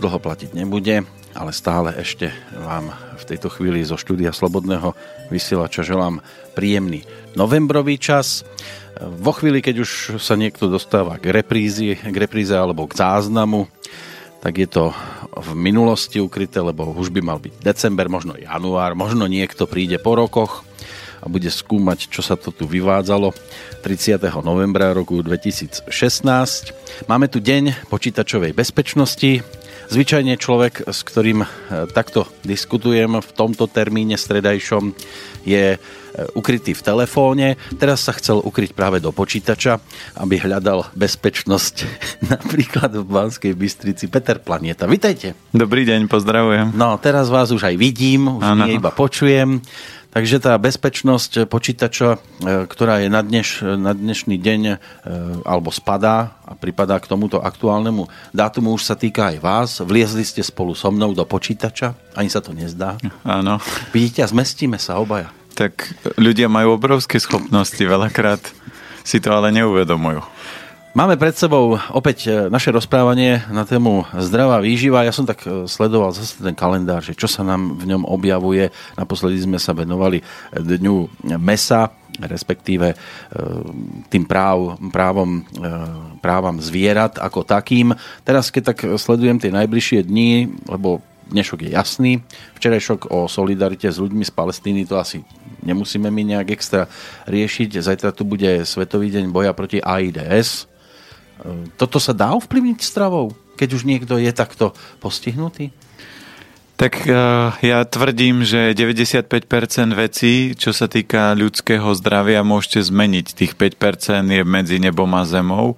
dlho platiť nebude, ale stále ešte vám v tejto chvíli zo štúdia Slobodného vysielača želám príjemný novembrový čas. Vo chvíli, keď už sa niekto dostáva k reprízi, k repríze alebo k záznamu, tak je to v minulosti ukryté, lebo už by mal byť december, možno január, možno niekto príde po rokoch a bude skúmať, čo sa to tu vyvádzalo 30. novembra roku 2016. Máme tu deň počítačovej bezpečnosti. Zvyčajne človek, s ktorým e, takto diskutujem v tomto termíne stredajšom, je e, ukrytý v telefóne. Teraz sa chcel ukryť práve do počítača, aby hľadal bezpečnosť napríklad v Banskej Bystrici. Peter Planieta, vitajte. Dobrý deň, pozdravujem. No, teraz vás už aj vidím, už ano. nie iba počujem. Takže tá bezpečnosť počítača, e, ktorá je na, dneš, na dnešný deň e, alebo spadá a pripadá k tomuto aktuálnemu dátumu, už sa týka aj vás. Vliezli ste spolu so mnou do počítača, ani sa to nezdá. Áno. Vidíte, a zmestíme sa obaja. Tak ľudia majú obrovské schopnosti, veľakrát si to ale neuvedomujú. Máme pred sebou opäť e, naše rozprávanie na tému zdravá výživa. Ja som tak e, sledoval zase ten kalendár, že čo sa nám v ňom objavuje. Naposledy sme sa venovali dňu mesa, respektíve e, tým práv, právom, právam zvierat ako takým. Teraz, keď tak sledujem tie najbližšie dni, lebo dnešok je jasný, včerajšok o solidarite s ľuďmi z Palestíny to asi nemusíme my nejak extra riešiť. Zajtra tu bude Svetový deň boja proti AIDS, toto sa dá ovplyvniť stravou, keď už niekto je takto postihnutý? Tak uh, ja tvrdím, že 95% vecí, čo sa týka ľudského zdravia, môžete zmeniť. Tých 5% je medzi nebom a zemou.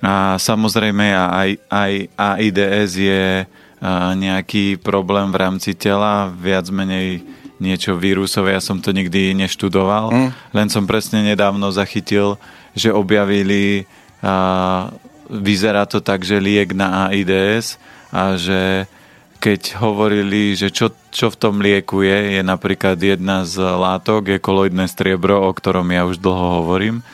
A samozrejme aj, aj AIDS je uh, nejaký problém v rámci tela, viac menej niečo vírusové, ja som to nikdy neštudoval, mm. len som presne nedávno zachytil, že objavili a vyzerá to tak, že liek na AIDS a že keď hovorili, že čo, čo v tom lieku je, je napríklad jedna z látok, je koloidné striebro, o ktorom ja už dlho hovorím.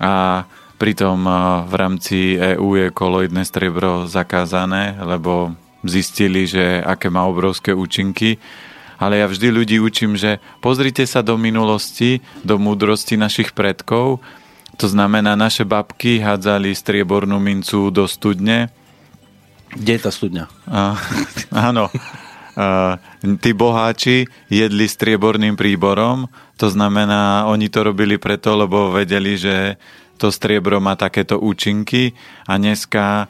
A pritom v rámci EÚ je koloidné striebro zakázané, lebo zistili, že aké má obrovské účinky. Ale ja vždy ľudí učím, že pozrite sa do minulosti, do múdrosti našich predkov to znamená, naše babky hádzali striebornú mincu do studne. Kde je tá studňa? A, áno. A, tí boháči jedli strieborným príborom, to znamená, oni to robili preto, lebo vedeli, že to striebro má takéto účinky a dneska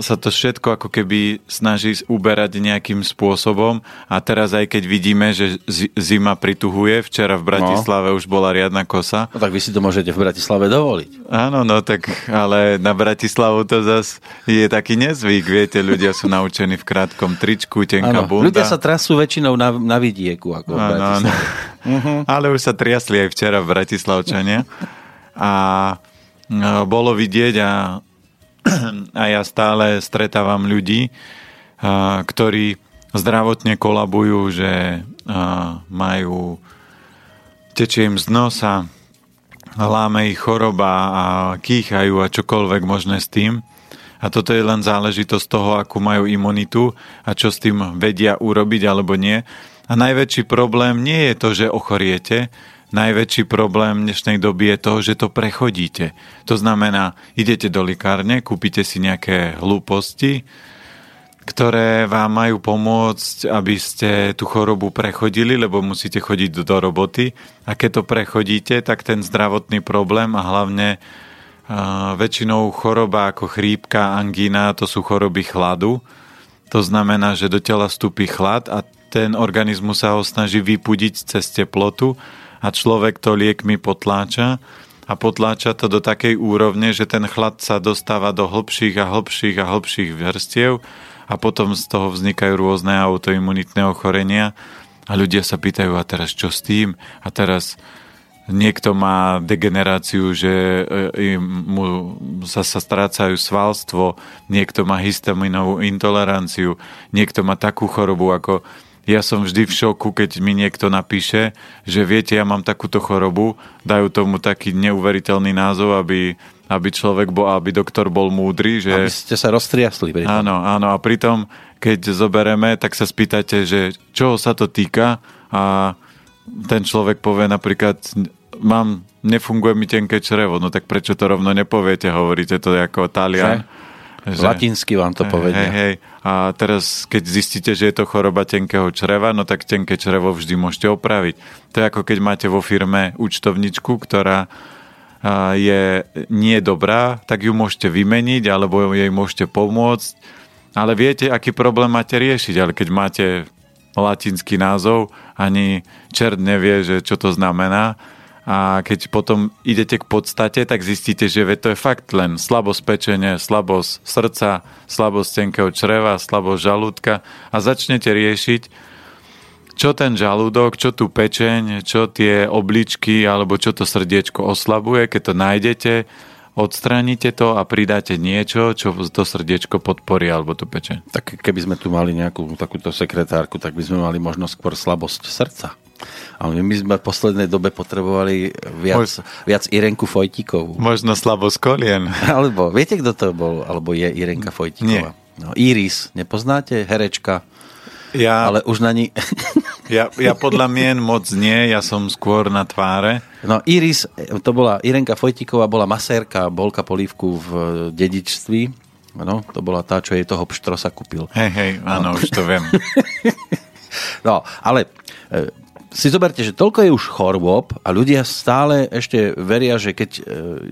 sa to všetko ako keby snaží uberať nejakým spôsobom a teraz aj keď vidíme, že zima prituhuje, včera v Bratislave no. už bola riadna kosa. No tak vy si to môžete v Bratislave dovoliť. Áno, no tak, ale na Bratislavu to zas je taký nezvyk, viete, ľudia sú naučení v krátkom tričku, tenká ano, bunda. Ľudia sa trasú väčšinou na, na vidieku, ako v Bratislave. uh-huh. Ale už sa triasli aj včera v Bratislavčania. A no, bolo vidieť a a ja stále stretávam ľudí, ktorí zdravotne kolabujú, že majú tečie im z nosa, láme ich choroba a kýchajú a čokoľvek možné s tým. A toto je len záležitosť toho, akú majú imunitu a čo s tým vedia urobiť alebo nie. A najväčší problém nie je to, že ochoriete, najväčší problém dnešnej doby je to, že to prechodíte. To znamená, idete do likárne, kúpite si nejaké hlúposti, ktoré vám majú pomôcť, aby ste tú chorobu prechodili, lebo musíte chodiť do roboty. A keď to prechodíte, tak ten zdravotný problém a hlavne uh, väčšinou choroba ako chrípka, angína, to sú choroby chladu. To znamená, že do tela vstúpi chlad a ten organizmus sa ho snaží vypudiť cez teplotu a človek to liekmi potláča a potláča to do takej úrovne, že ten chlad sa dostáva do hlbších a hlbších a hlbších vrstiev a potom z toho vznikajú rôzne autoimunitné ochorenia a ľudia sa pýtajú, a teraz čo s tým? A teraz niekto má degeneráciu, že e, mu sa, sa strácajú svalstvo, niekto má histaminovú intoleranciu, niekto má takú chorobu ako ja som vždy v šoku, keď mi niekto napíše, že viete, ja mám takúto chorobu, dajú tomu taký neuveriteľný názov, aby, aby človek bol, aby doktor bol múdry. Že... Aby ste sa roztriasli. Pritom. Áno, áno, a pritom, keď zobereme, tak sa spýtate, že čoho sa to týka a ten človek povie napríklad, mám, nefunguje mi tenké črevo, no tak prečo to rovno nepoviete, hovoríte to ako Talian. Že? Že, Latinsky vám to povedia. Hej, hej. A teraz, keď zistíte, že je to choroba tenkého čreva, no tak tenké črevo vždy môžete opraviť. To je ako keď máte vo firme účtovničku, ktorá je nie dobrá, tak ju môžete vymeniť alebo jej môžete pomôcť. Ale viete, aký problém máte riešiť. Ale keď máte latinský názov, ani čert nevie, že čo to znamená, a keď potom idete k podstate, tak zistíte, že to je fakt len slabosť pečenia, slabosť srdca, slabosť tenkého čreva, slabosť žalúdka a začnete riešiť, čo ten žalúdok, čo tu pečeň, čo tie obličky alebo čo to srdiečko oslabuje, keď to nájdete, odstránite to a pridáte niečo, čo to srdiečko podporí alebo tu pečeň. Tak keby sme tu mali nejakú takúto sekretárku, tak by sme mali možno skôr slabosť srdca. Ale my sme v poslednej dobe potrebovali viac, Mož... viac Irenku Fojtíkovú. Možno slabo kolien. Alebo, viete, kto to bol? Alebo je Irenka Fojtíková? No, Iris, nepoznáte? Herečka. Ja, ale už na ní... ja, ja podľa mien moc nie, ja som skôr na tváre. No Iris, to bola Irenka Fojtíková, bola masérka, bolka polívku v dedičství. No, to bola tá, čo jej toho pštrosa kúpil. Hej, hej, áno, no. už to viem. no, ale e, si zoberte, že toľko je už chorôb a ľudia stále ešte veria, že keď e,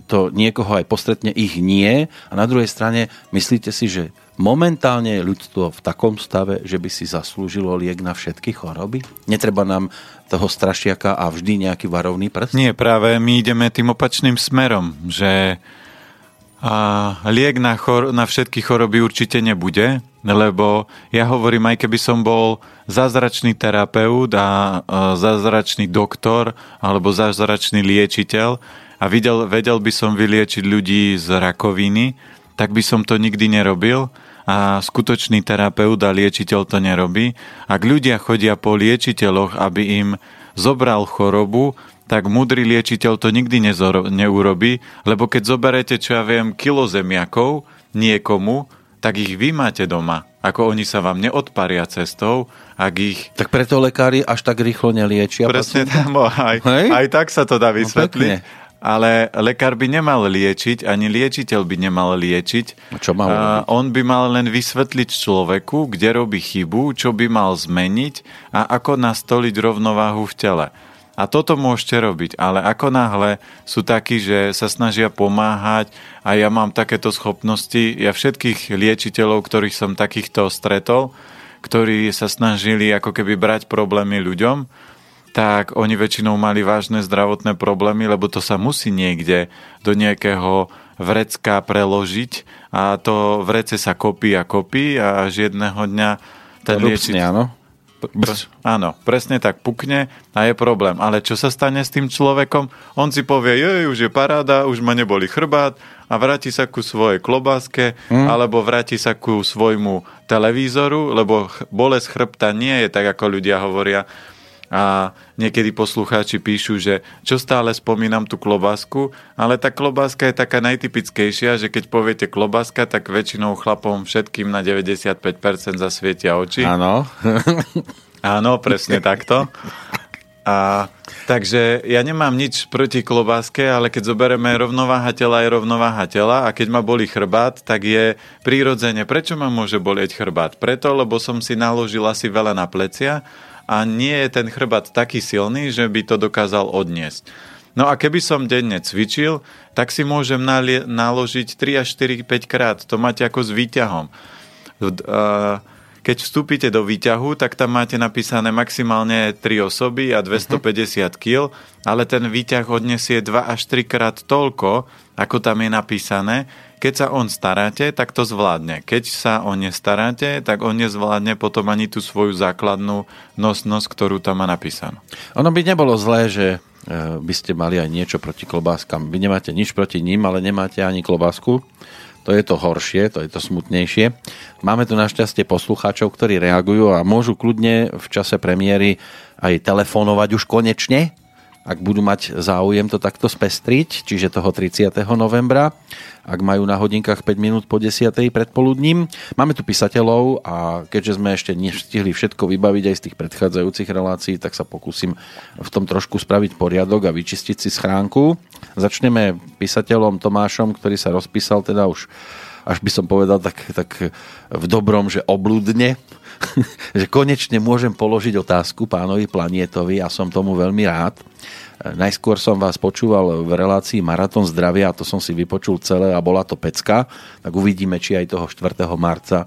to niekoho aj postretne, ich nie. A na druhej strane myslíte si, že momentálne je ľudstvo v takom stave, že by si zaslúžilo liek na všetky choroby? Netreba nám toho strašiaka a vždy nejaký varovný prst? Nie, práve my ideme tým opačným smerom, že a liek na, chor- na všetky choroby určite nebude, lebo ja hovorím, aj keby som bol zázračný terapeut a zázračný doktor alebo zázračný liečiteľ a videl, vedel by som vyliečiť ľudí z rakoviny, tak by som to nikdy nerobil a skutočný terapeut a liečiteľ to nerobí. Ak ľudia chodia po liečiteľoch, aby im zobral chorobu, tak múdry liečiteľ to nikdy neurobí, lebo keď zoberete, čo ja viem, kilo zemiakov niekomu, tak ich vy máte doma. Ako oni sa vám neodparia cestou, ak ich... Tak preto lekári až tak rýchlo neliečia. Presne tam, aj, aj tak sa to dá no vysvetliť. No, ale lekár by nemal liečiť, ani liečiteľ by nemal liečiť. Čo mal a on by mal len vysvetliť človeku, kde robí chybu, čo by mal zmeniť a ako nastoliť rovnováhu v tele. A toto môžete robiť, ale ako náhle sú takí, že sa snažia pomáhať a ja mám takéto schopnosti, ja všetkých liečiteľov, ktorých som takýchto stretol, ktorí sa snažili ako keby brať problémy ľuďom, tak oni väčšinou mali vážne zdravotné problémy, lebo to sa musí niekde do nejakého vrecka preložiť a to vrece sa kopí a kopí a až jedného dňa ten. Áno, presne tak pukne a je problém. Ale čo sa stane s tým človekom? On si povie, jej, už je paráda, už ma neboli chrbát a vráti sa ku svojej klobáske hmm. alebo vráti sa ku svojmu televízoru, lebo bolesť chrbta nie je tak, ako ľudia hovoria, a niekedy poslucháči píšu, že čo stále spomínam tú klobásku, ale tá klobáska je taká najtypickejšia, že keď poviete klobáska, tak väčšinou chlapom všetkým na 95% zasvietia oči. Áno. Áno, presne takto. A, takže ja nemám nič proti klobáske, ale keď zoberieme rovnováha tela je rovnováha tela a keď ma boli chrbát, tak je prírodzene. Prečo ma môže bolieť chrbát? Preto, lebo som si naložil asi veľa na plecia a nie je ten chrbát taký silný, že by to dokázal odniesť. No a keby som denne cvičil, tak si môžem naložiť 3 až 4, 5 krát. To máte ako s výťahom. Keď vstúpite do výťahu, tak tam máte napísané maximálne 3 osoby a 250 kg, ale ten výťah odnesie 2 až 3 krát toľko, ako tam je napísané, keď sa on staráte, tak to zvládne. Keď sa on nestaráte, tak on nezvládne potom ani tú svoju základnú nosnosť, ktorú tam má napísanú. Ono by nebolo zlé, že e, by ste mali aj niečo proti klobáskam. Vy nemáte nič proti ním, ale nemáte ani klobásku. To je to horšie, to je to smutnejšie. Máme tu našťastie poslucháčov, ktorí reagujú a môžu kľudne v čase premiéry aj telefonovať už konečne, ak budú mať záujem to takto spestriť, čiže toho 30. novembra, ak majú na hodinkách 5 minút po 10. predpoludním. Máme tu písateľov a keďže sme ešte nestihli všetko vybaviť aj z tých predchádzajúcich relácií, tak sa pokúsim v tom trošku spraviť poriadok a vyčistiť si schránku. Začneme písateľom Tomášom, ktorý sa rozpísal teda už až by som povedal tak, tak v dobrom, že obludne, že konečne môžem položiť otázku pánovi Planietovi a som tomu veľmi rád. Najskôr som vás počúval v relácii Maratón zdravia a to som si vypočul celé a bola to pecka. Tak uvidíme, či aj toho 4. marca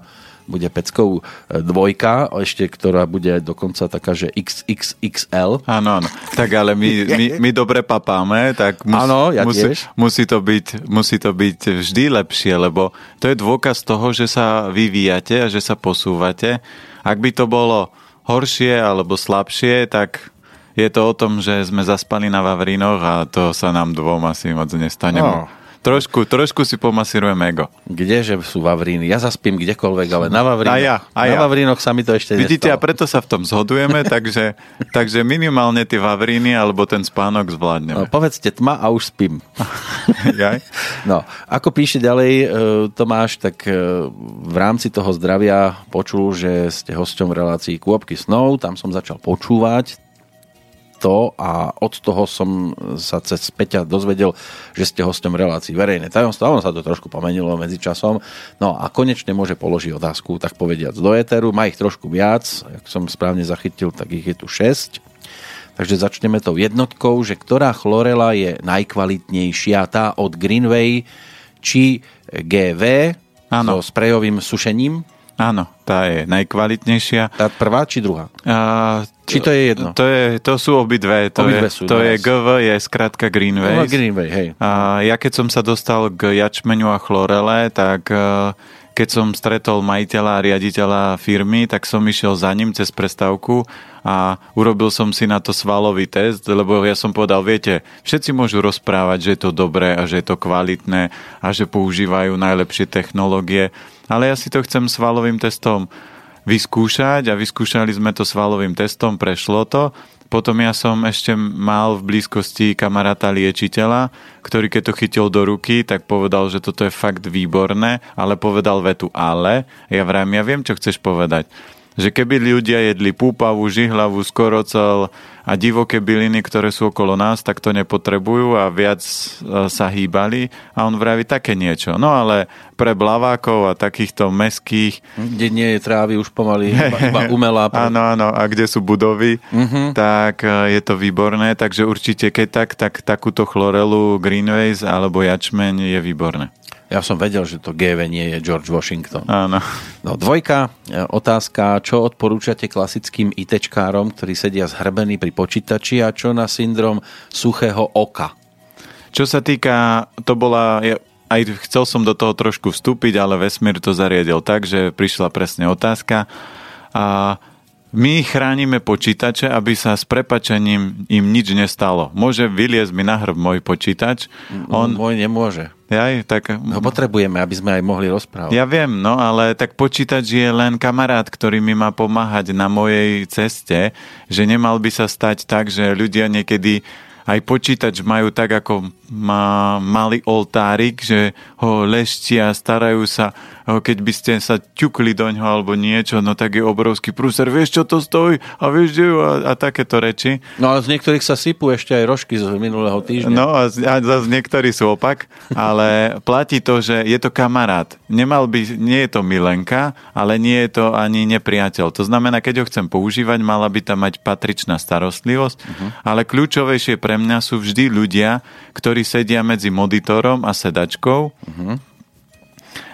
bude peckou e, dvojka, ešte ktorá bude dokonca taká, že XXXL. Áno, áno. Tak ale my, my, my dobre papáme, tak mus, áno, ja musí, musí, to byť, musí to byť vždy lepšie, lebo to je dôkaz toho, že sa vyvíjate a že sa posúvate. Ak by to bolo horšie alebo slabšie, tak je to o tom, že sme zaspali na Vavrinoch a to sa nám dvom asi moc nestane. No. Trošku, trošku si pomasírujem ego. Kdeže sú Vavríny? Ja zaspím kdekoľvek, ale na Vavrínoch, a ja, a na ja. Vavrínoch sa mi to ešte Vidíte, nestalo. a preto sa v tom zhodujeme, takže, takže minimálne tie Vavríny alebo ten spánok zvládneme. No, povedzte tma a už spím. Jaj? No, ako píše ďalej e, Tomáš, tak e, v rámci toho zdravia počul, že ste hosťom v relácii Kôpky snov, tam som začal počúvať to a od toho som sa cez Peťa dozvedel, že ste hostom relácií verejné tajomstvo. Ono sa to trošku pomenilo medzi časom. No a konečne môže položiť otázku, tak povediac do éteru. Má ich trošku viac, ak som správne zachytil, tak ich je tu 6. Takže začneme tou jednotkou, že ktorá chlorela je najkvalitnejšia, tá od Greenway či GV Áno. so sprejovým sušením? Áno, tá je najkvalitnejšia. Tá prvá či druhá? A, či to je jedno? To, je, to sú obidve. To, obidve je, sú, to no, je GV, je skratka Greenway. No, Greenway, hej. A ja keď som sa dostal k jačmeňu a chlorele, tak e, keď som stretol majiteľa a riaditeľa firmy, tak som išiel za ním cez prestávku a urobil som si na to svalový test, lebo ja som povedal, viete, všetci môžu rozprávať, že je to dobré a že je to kvalitné a že používajú najlepšie technológie, ale ja si to chcem svalovým testom vyskúšať a vyskúšali sme to svalovým testom, prešlo to. Potom ja som ešte mal v blízkosti kamaráta liečiteľa, ktorý keď to chytil do ruky, tak povedal, že toto je fakt výborné, ale povedal vetu ale. Ja vrám, ja viem, čo chceš povedať že keby ľudia jedli púpavú, žihlavú, skorocel a divoké byliny, ktoré sú okolo nás, tak to nepotrebujú a viac e, sa hýbali a on vraví také niečo. No ale pre blavákov a takýchto meských... Kde nie je trávy už pomaly, iba, iba umelá. Pre... Áno, áno, a kde sú budovy, uh-huh. tak e, je to výborné, takže určite keď tak, tak takúto chlorelu Greenways alebo jačmeň je výborné. Ja som vedel, že to GV nie je George Washington. Áno. No, dvojka, e, otázka, čo odporúčate klasickým ITčkárom, ktorí sedia zhrbení pri počítači a čo na syndrom suchého oka? Čo sa týka, to bola, ja, aj chcel som do toho trošku vstúpiť, ale vesmír to zariadil tak, že prišla presne otázka. A my chránime počítače, aby sa s prepačením im nič nestalo. Môže vyliezť mi na hrb môj počítač. On... Môj nemôže. Jaj, tak... Ho potrebujeme, aby sme aj mohli rozprávať. Ja viem, no ale tak počítač je len kamarát, ktorý mi má pomáhať na mojej ceste, že nemal by sa stať tak, že ľudia niekedy aj počítač majú tak, ako má malý oltárik, že ho leštia, starajú sa keď by ste sa ťukli do ňoho alebo niečo, no tak je obrovský prúser, vieš čo to stojí a vieš, že a, a takéto reči. No ale z niektorých sa sypú ešte aj rožky z minulého týždňa. No a, a zase niektorí sú opak, ale platí to, že je to kamarát. Nemal by, nie je to milenka, ale nie je to ani nepriateľ. To znamená, keď ho chcem používať, mala by tam mať patričná starostlivosť, uh-huh. ale kľúčovejšie pre mňa sú vždy ľudia, ktorí sedia medzi monitorom a sedačkou uh-huh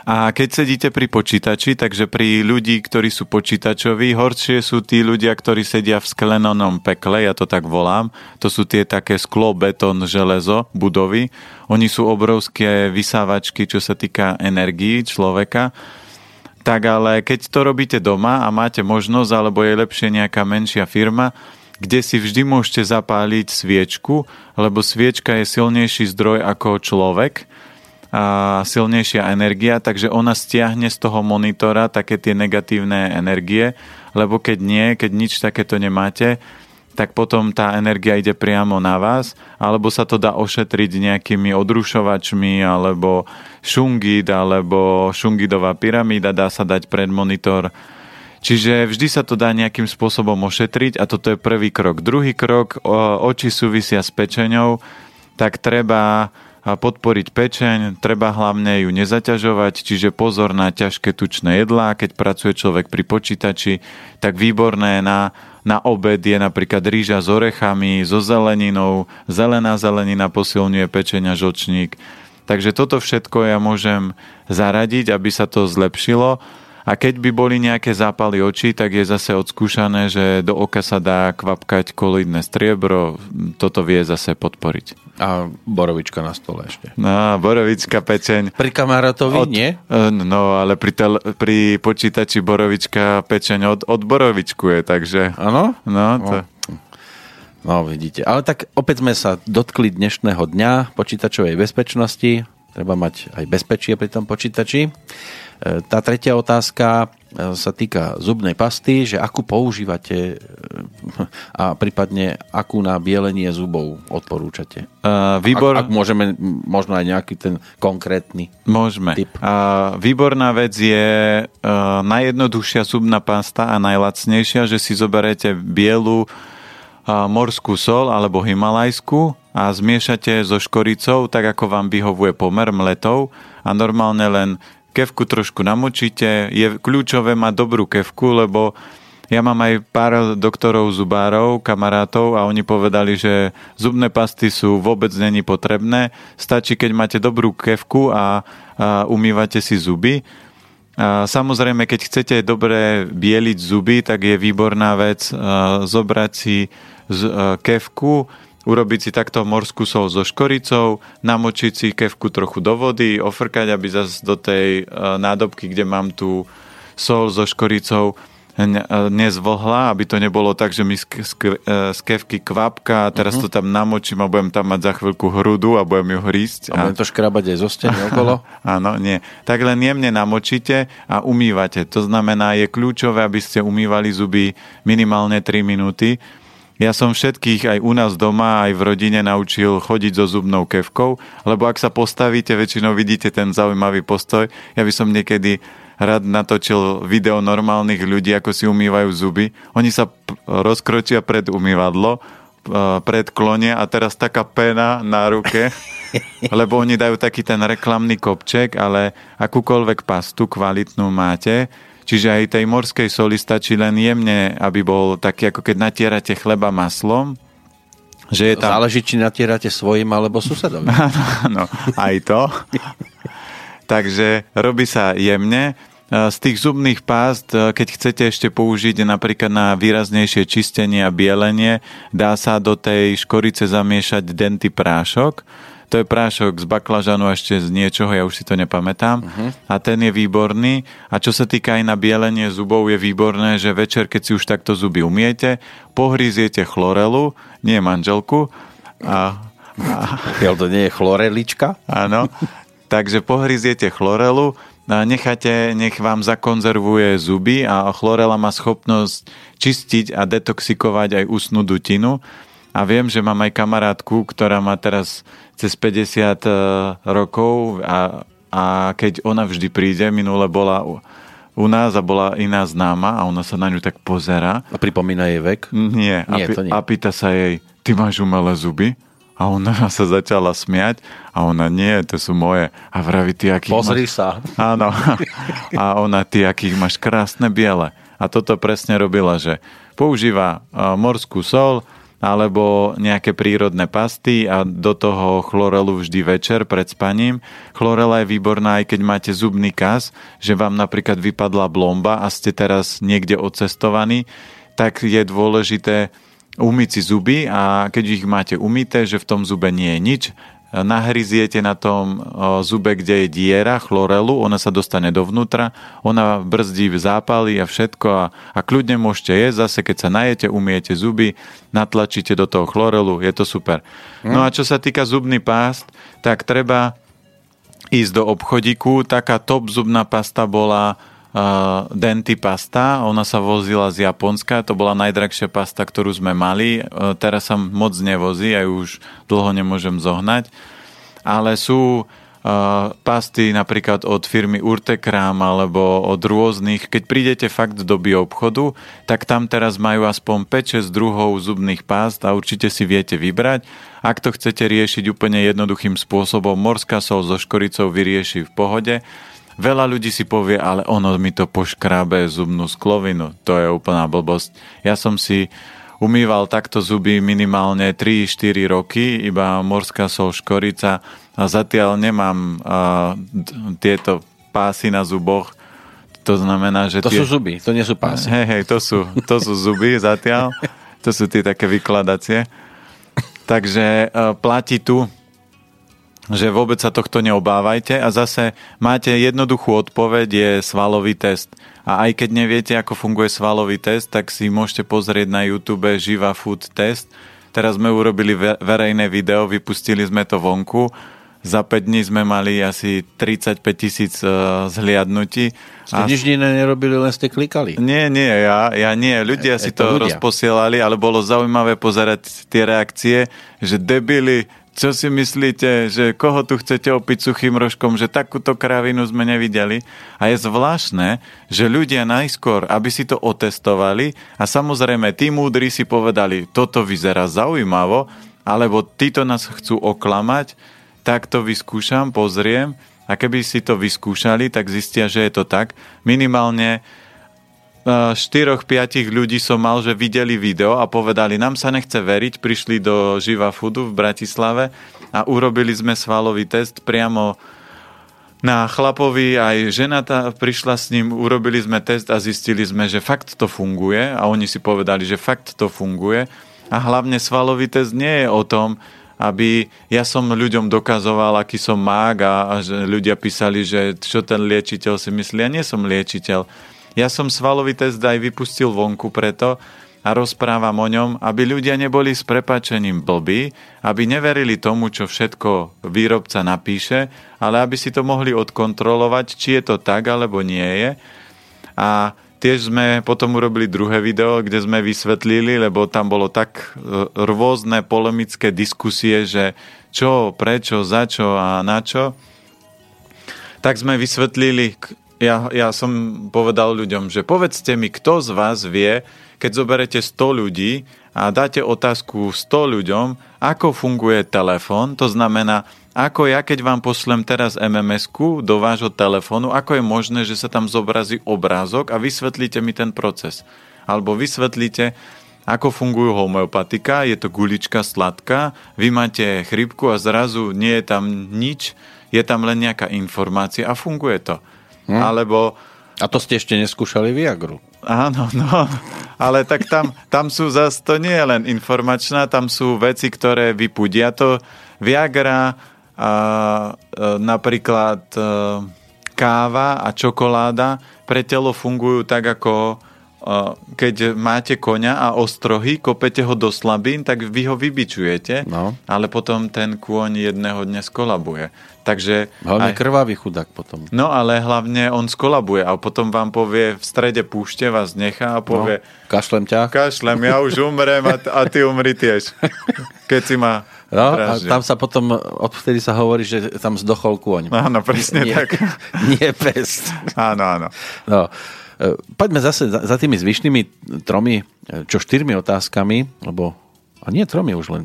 a keď sedíte pri počítači, takže pri ľudí, ktorí sú počítačoví, horšie sú tí ľudia, ktorí sedia v sklenonom pekle, ja to tak volám. To sú tie také sklo, betón, železo, budovy. Oni sú obrovské vysávačky, čo sa týka energií človeka. Tak ale keď to robíte doma a máte možnosť, alebo je lepšie nejaká menšia firma, kde si vždy môžete zapáliť sviečku, lebo sviečka je silnejší zdroj ako človek, silnejšia energia, takže ona stiahne z toho monitora také tie negatívne energie, lebo keď nie, keď nič takéto nemáte, tak potom tá energia ide priamo na vás, alebo sa to dá ošetriť nejakými odrušovačmi, alebo šungit, alebo šungidová pyramída dá sa dať pred monitor. Čiže vždy sa to dá nejakým spôsobom ošetriť a toto je prvý krok. Druhý krok, oči súvisia s pečeňou, tak treba podporiť pečeň, treba hlavne ju nezaťažovať, čiže pozor na ťažké tučné jedlá, keď pracuje človek pri počítači, tak výborné na, na obed je napríklad rýža s orechami, so zeleninou, zelená zelenina posilňuje pečeň a žočník. Takže toto všetko ja môžem zaradiť, aby sa to zlepšilo a keď by boli nejaké zápaly očí, tak je zase odskúšané, že do oka sa dá kvapkať koloidné striebro. Toto vie zase podporiť. A borovička na stole ešte. No, borovička, pečeň. Pri kamarátovi od, nie? E, no, ale pri, tel, pri počítači borovička, pečeň od, od borovičku je, takže... Áno? No, to... No, vidíte. Ale tak opäť sme sa dotkli dnešného dňa počítačovej bezpečnosti. Treba mať aj bezpečie pri tom počítači. Tá tretia otázka e, sa týka zubnej pasty, že akú používate e, a prípadne akú na bielenie zubov odporúčate? Uh, výbor... Ak, ak môžeme, možno aj nejaký ten konkrétny Môžeme. Typ. Uh, výborná vec je uh, najjednoduchšia zubná pasta a najlacnejšia, že si zoberete bielu uh, morskú sol alebo himalajskú a zmiešate so škoricou, tak ako vám vyhovuje pomer mletov a normálne len kevku trošku namočíte. Je kľúčové mať dobrú kevku, lebo ja mám aj pár doktorov zubárov, kamarátov a oni povedali, že zubné pasty sú vôbec není potrebné. Stačí, keď máte dobrú kevku a, a umývate si zuby. A samozrejme, keď chcete dobre bieliť zuby, tak je výborná vec zobrať si kevku, urobiť si takto morskú sol so škoricou, namočiť si kevku trochu do vody, ofrkať, aby zase do tej e, nádobky, kde mám tú sol so škoricou, e, nezvlhla, aby to nebolo tak, že mi z, e, kevky kvapka a teraz uh-huh. to tam namočím a budem tam mať za chvíľku hrudu a budem ju hrísť. A, a budem to škrabať aj zo steny okolo? Áno, nie. Tak len jemne namočíte a umývate. To znamená, je kľúčové, aby ste umývali zuby minimálne 3 minúty, ja som všetkých aj u nás doma, aj v rodine naučil chodiť so zubnou kevkou, lebo ak sa postavíte, väčšinou vidíte ten zaujímavý postoj. Ja by som niekedy rád natočil video normálnych ľudí, ako si umývajú zuby. Oni sa rozkročia pred umývadlo, pred klone a teraz taká pena na ruke, lebo oni dajú taký ten reklamný kopček, ale akúkoľvek pastu kvalitnú máte, Čiže aj tej morskej soli stačí len jemne, aby bol taký, ako keď natierate chleba maslom, že je tam... Záleží, či natierate svojim alebo susedom. Áno, áno, aj to. Takže robí sa jemne. Z tých zubných pást, keď chcete ešte použiť napríklad na výraznejšie čistenie a bielenie, dá sa do tej škorice zamiešať denty prášok to je prášok z baklažanu ešte z niečoho, ja už si to nepamätám. Uh-huh. A ten je výborný. A čo sa týka aj na bielenie zubov, je výborné, že večer, keď si už takto zuby umiete, pohryziete chlorelu, nie manželku. A, a... To nie je chlorelička? Áno. Takže pohryziete chlorelu, necháte, nech vám zakonzervuje zuby a chlorela má schopnosť čistiť a detoxikovať aj ústnu dutinu. A viem, že mám aj kamarátku, ktorá má teraz cez 50 eh, rokov a, a keď ona vždy príde, minule bola u nás a bola iná známa a ona sa na ňu tak pozera. A pripomína jej vek? Nie. nie, a, to nie. a pýta sa jej, ty máš umelé zuby? A ona sa začala smiať a ona, nie, to sú moje. A vraví, ty akých Pozri máš... sa. Áno. A ona, ty akých máš krásne biele. A toto presne robila, že používa eh, morskú sol, alebo nejaké prírodné pasty a do toho chlorelu vždy večer pred spaním. Chlorela je výborná aj keď máte zubný kas, že vám napríklad vypadla blomba a ste teraz niekde odcestovaní, tak je dôležité umyť si zuby a keď ich máte umyté, že v tom zube nie je nič, nahryziete na tom zube, kde je diera chlorelu, ona sa dostane dovnútra, ona brzdí v zápaly a všetko a, a kľudne môžete jesť, zase keď sa najete, umiete zuby, natlačíte do toho chlorelu, je to super. No a čo sa týka zubný pást, tak treba ísť do obchodíku. Taká top zubná pasta bola uh, Denty pasta. Ona sa vozila z Japonska. To bola najdrahšia pasta, ktorú sme mali. Uh, teraz sa moc nevozí, aj už dlho nemôžem zohnať. Ale sú pasty napríklad od firmy Urtekram alebo od rôznych. Keď prídete fakt do bioobchodu, tak tam teraz majú aspoň 5-6 druhov zubných pást a určite si viete vybrať. Ak to chcete riešiť úplne jednoduchým spôsobom, morská sol so škoricou vyrieši v pohode. Veľa ľudí si povie, ale ono mi to poškrábe zubnú sklovinu. To je úplná blbosť. Ja som si umýval takto zuby minimálne 3-4 roky, iba morská sol škorica a zatiaľ nemám uh, tieto pásy na zuboch. To znamená, že... To tie... sú zuby, to nie sú pásy. Hej, hej, to sú, to sú zuby zatiaľ. To sú tie také vykladacie. Takže uh, platí tu, že vôbec sa tohto neobávajte a zase máte jednoduchú odpoveď, je svalový test. A aj keď neviete, ako funguje svalový test, tak si môžete pozrieť na YouTube Živa Food Test. Teraz sme urobili verejné video, vypustili sme to vonku za 5 dní sme mali asi 35 tisíc uh, zhliadnutí. Ste a... nič iné nerobili, len ste klikali. Nie, nie, ja, ja nie. Ľudia e, si to, to ľudia. rozposielali, ale bolo zaujímavé pozerať tie reakcie, že debili, čo si myslíte, že koho tu chcete opiť suchým rožkom, že takúto kravinu sme nevideli. A je zvláštne, že ľudia najskôr, aby si to otestovali a samozrejme tí múdri si povedali, toto vyzerá zaujímavo, alebo títo nás chcú oklamať, tak to vyskúšam, pozriem a keby si to vyskúšali, tak zistia, že je to tak. Minimálne 4-5 e, ľudí som mal, že videli video a povedali, nám sa nechce veriť, prišli do Živa Foodu v Bratislave a urobili sme svalový test priamo na chlapovi, aj žena tá prišla s ním, urobili sme test a zistili sme, že fakt to funguje a oni si povedali, že fakt to funguje a hlavne svalový test nie je o tom, aby ja som ľuďom dokazoval, aký som mák a, a že ľudia písali, že čo ten liečiteľ si myslí. Ja nie som liečiteľ. Ja som svalový test aj vypustil vonku preto a rozprávam o ňom, aby ľudia neboli s prepačením blbí, aby neverili tomu, čo všetko výrobca napíše, ale aby si to mohli odkontrolovať, či je to tak, alebo nie je. A Tiež sme potom urobili druhé video, kde sme vysvetlili, lebo tam bolo tak e, rôzne polemické diskusie, že čo, prečo, za čo a na čo. Tak sme vysvetlili, ja, ja som povedal ľuďom, že povedzte mi, kto z vás vie, keď zoberete 100 ľudí a dáte otázku 100 ľuďom, ako funguje telefón, to znamená, ako ja, keď vám pošlem teraz mms do vášho telefónu, ako je možné, že sa tam zobrazí obrázok a vysvetlíte mi ten proces. Alebo vysvetlíte, ako fungujú homeopatika, je to gulička sladká, vy máte chrypku a zrazu nie je tam nič, je tam len nejaká informácia a funguje to. Hm. Alebo... A to ste ešte neskúšali Viagru. Áno, no, ale tak tam, tam sú zase, to nie je len informačná, tam sú veci, ktoré vypudia to. Viagra a, e, napríklad e, káva a čokoláda pre telo fungujú tak ako keď máte koňa a ostrohy, kopete ho do slabín, tak vy ho vybičujete, no. ale potom ten kôň jedného dňa skolabuje. Takže hlavne aj, krvavý chudák potom. No ale hlavne on skolabuje a potom vám povie v strede púšte vás nechá a povie no, kašlem ťa. Kašlem, ja už umrem a, a ty umri tiež. Keď si ma No, a tam sa potom, odvtedy sa hovorí, že tam zdochol kôň. Áno, presne nie, tak. Nie pest. Áno, áno. No, poďme zase za, za tými zvyšnými tromi, e, čo štyrmi otázkami, lebo, a nie tromi už len,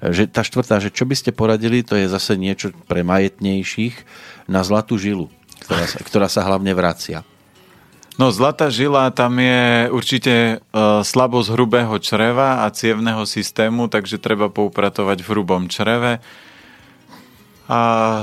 e, že tá štvrtá, že čo by ste poradili, to je zase niečo pre majetnejších na zlatú žilu, ktorá sa, ktorá sa hlavne vracia. No zlatá žila, tam je určite uh, slabosť hrubého čreva a cievného systému, takže treba poupratovať v hrubom čreve. A,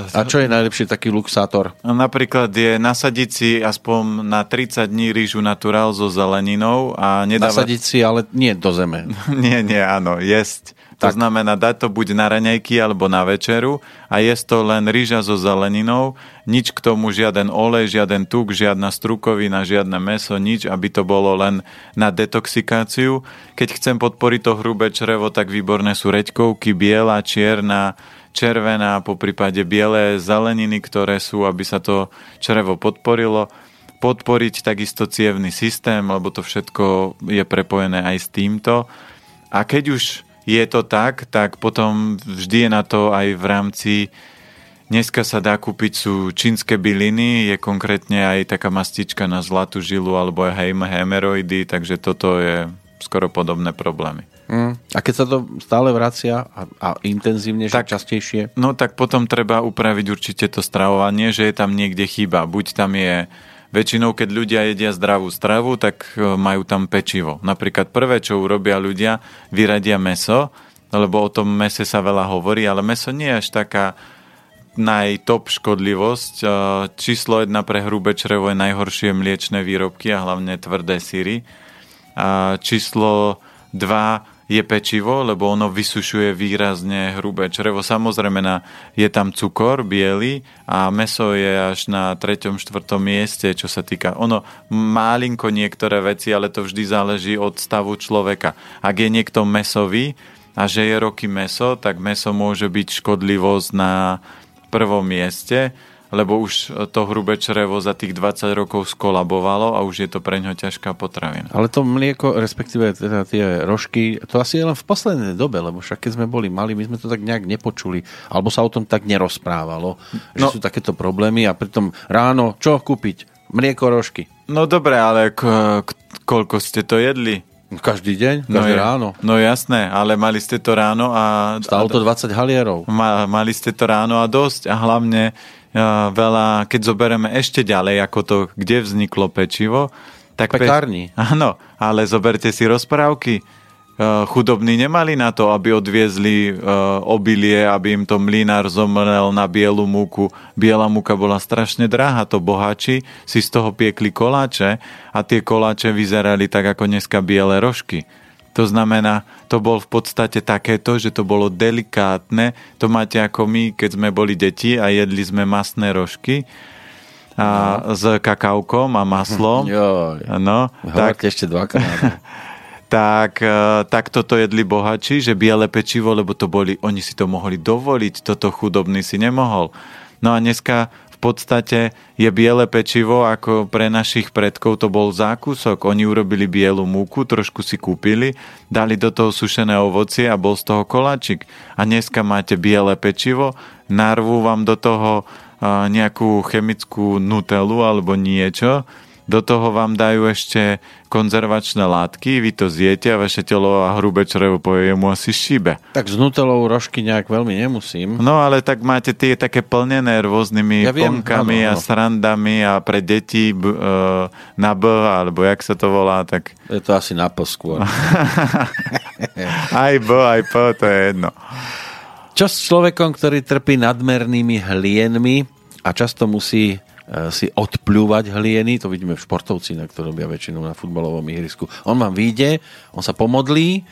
a čo je najlepší taký luxátor? Napríklad je nasadiť si aspoň na 30 dní rýžu naturál so zeleninou a nedávať... Nasadiť si, ale nie do zeme. nie, nie, áno, jesť to tak. znamená dať to buď na raňajky alebo na večeru a je to len rýža so zeleninou, nič k tomu, žiaden olej, žiaden tuk, žiadna strukovina, žiadne meso, nič, aby to bolo len na detoxikáciu. Keď chcem podporiť to hrubé črevo, tak výborné sú reďkovky, biela, čierna, červená, po prípade biele zeleniny, ktoré sú, aby sa to črevo podporilo. Podporiť takisto cievný systém, lebo to všetko je prepojené aj s týmto. A keď už je to tak, tak potom vždy je na to aj v rámci Dneska sa dá kúpiť sú čínske byliny, je konkrétne aj taká mastička na zlatú žilu alebo aj hemeroidy, takže toto je skoro podobné problémy. Mm. A keď sa to stále vracia a, a intenzívne, tak, častejšie? No tak potom treba upraviť určite to stravovanie, že je tam niekde chyba. Buď tam je Väčšinou, keď ľudia jedia zdravú stravu, tak e, majú tam pečivo. Napríklad prvé, čo urobia ľudia, vyradia meso, lebo o tom mese sa veľa hovorí, ale meso nie je až taká najtop škodlivosť. E, číslo jedna pre hrubé črevo je najhoršie mliečne výrobky a hlavne tvrdé syry. A číslo dva je pečivo, lebo ono vysušuje výrazne hrubé črevo. Samozrejme na, je tam cukor biely a meso je až na treťom, štvrtom mieste, čo sa týka. Ono málinko niektoré veci, ale to vždy záleží od stavu človeka. Ak je niekto mesový a že je roky meso, tak meso môže byť škodlivosť na prvom mieste lebo už to hrubé črevo za tých 20 rokov skolabovalo a už je to pre ňo ťažká potravina. Ale to mlieko, respektíve teda tie rožky, to asi je len v poslednej dobe, lebo však keď sme boli mali, my sme to tak nejak nepočuli, alebo sa o tom tak nerozprávalo, že no, sú takéto problémy a pritom ráno, čo kúpiť? Mlieko, rožky. No dobre, ale k- k- koľko ste to jedli? Každý deň, no každé no ráno. No jasné, ale mali ste to ráno a... Stalo to 20 halierov. Ma, mali ste to ráno a dosť a hlavne veľa, keď zoberieme ešte ďalej, ako to, kde vzniklo pečivo, tak... Pekárni. Pe- áno, ale zoberte si rozprávky. Chudobní nemali na to, aby odviezli obilie, aby im to mlinár zomrel na bielu múku. Biela múka bola strašne drahá, to boháči si z toho piekli koláče a tie koláče vyzerali tak ako dneska biele rožky. To znamená, to bol v podstate takéto, že to bolo delikátne. To máte ako my, keď sme boli deti a jedli sme masné rožky a no. s kakaukom a maslom. Jo, no, tak, ešte dvakrát. tak, e, tak toto jedli bohači, že biele pečivo, lebo to boli, oni si to mohli dovoliť, toto chudobný si nemohol. No a dneska podstate je biele pečivo, ako pre našich predkov to bol zákusok. Oni urobili bielu múku, trošku si kúpili, dali do toho sušené ovocie a bol z toho koláčik. A dneska máte biele pečivo, narvú vám do toho nejakú chemickú nutelu alebo niečo, do toho vám dajú ešte konzervačné látky, vy to zjete a vaše telo a hrubé črevo povie mu asi šibe. Tak s nutelou rožky nejak veľmi nemusím. No ale tak máte tie také plnené rôznymi ja ponkami a srandami a pre deti b, e, na B, alebo jak sa to volá, tak... Je to asi na P skôr. aj B, aj P, to je jedno. Čo s človekom, ktorý trpí nadmernými hlienmi a často musí si odplúvať hlieny, to vidíme v športovci, na ktoré robia väčšinou na futbalovom ihrisku. On vám vyjde, on sa pomodlí,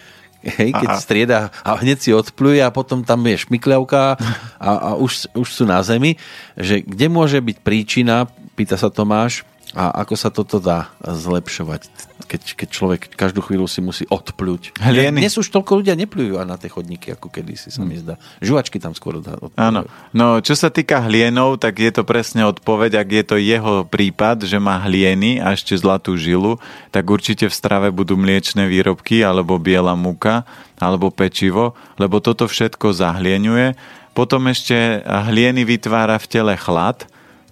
hej, keď Aha. strieda a hneď si odpluje a potom tam je šmikľavka a, a už, už sú na zemi, že kde môže byť príčina, pýta sa Tomáš, a ako sa toto dá zlepšovať, keď, keď človek každú chvíľu si musí odpľuť? Hlieny. Dnes už toľko ľudia nepľujú na tie chodníky, ako kedysi sa mi zdá. Žuvačky tam skôr dá Áno. No, čo sa týka hlienov, tak je to presne odpoveď, ak je to jeho prípad, že má hlieny a ešte zlatú žilu, tak určite v strave budú mliečne výrobky, alebo biela múka, alebo pečivo, lebo toto všetko zahlieňuje. Potom ešte hlieny vytvára v tele chlad,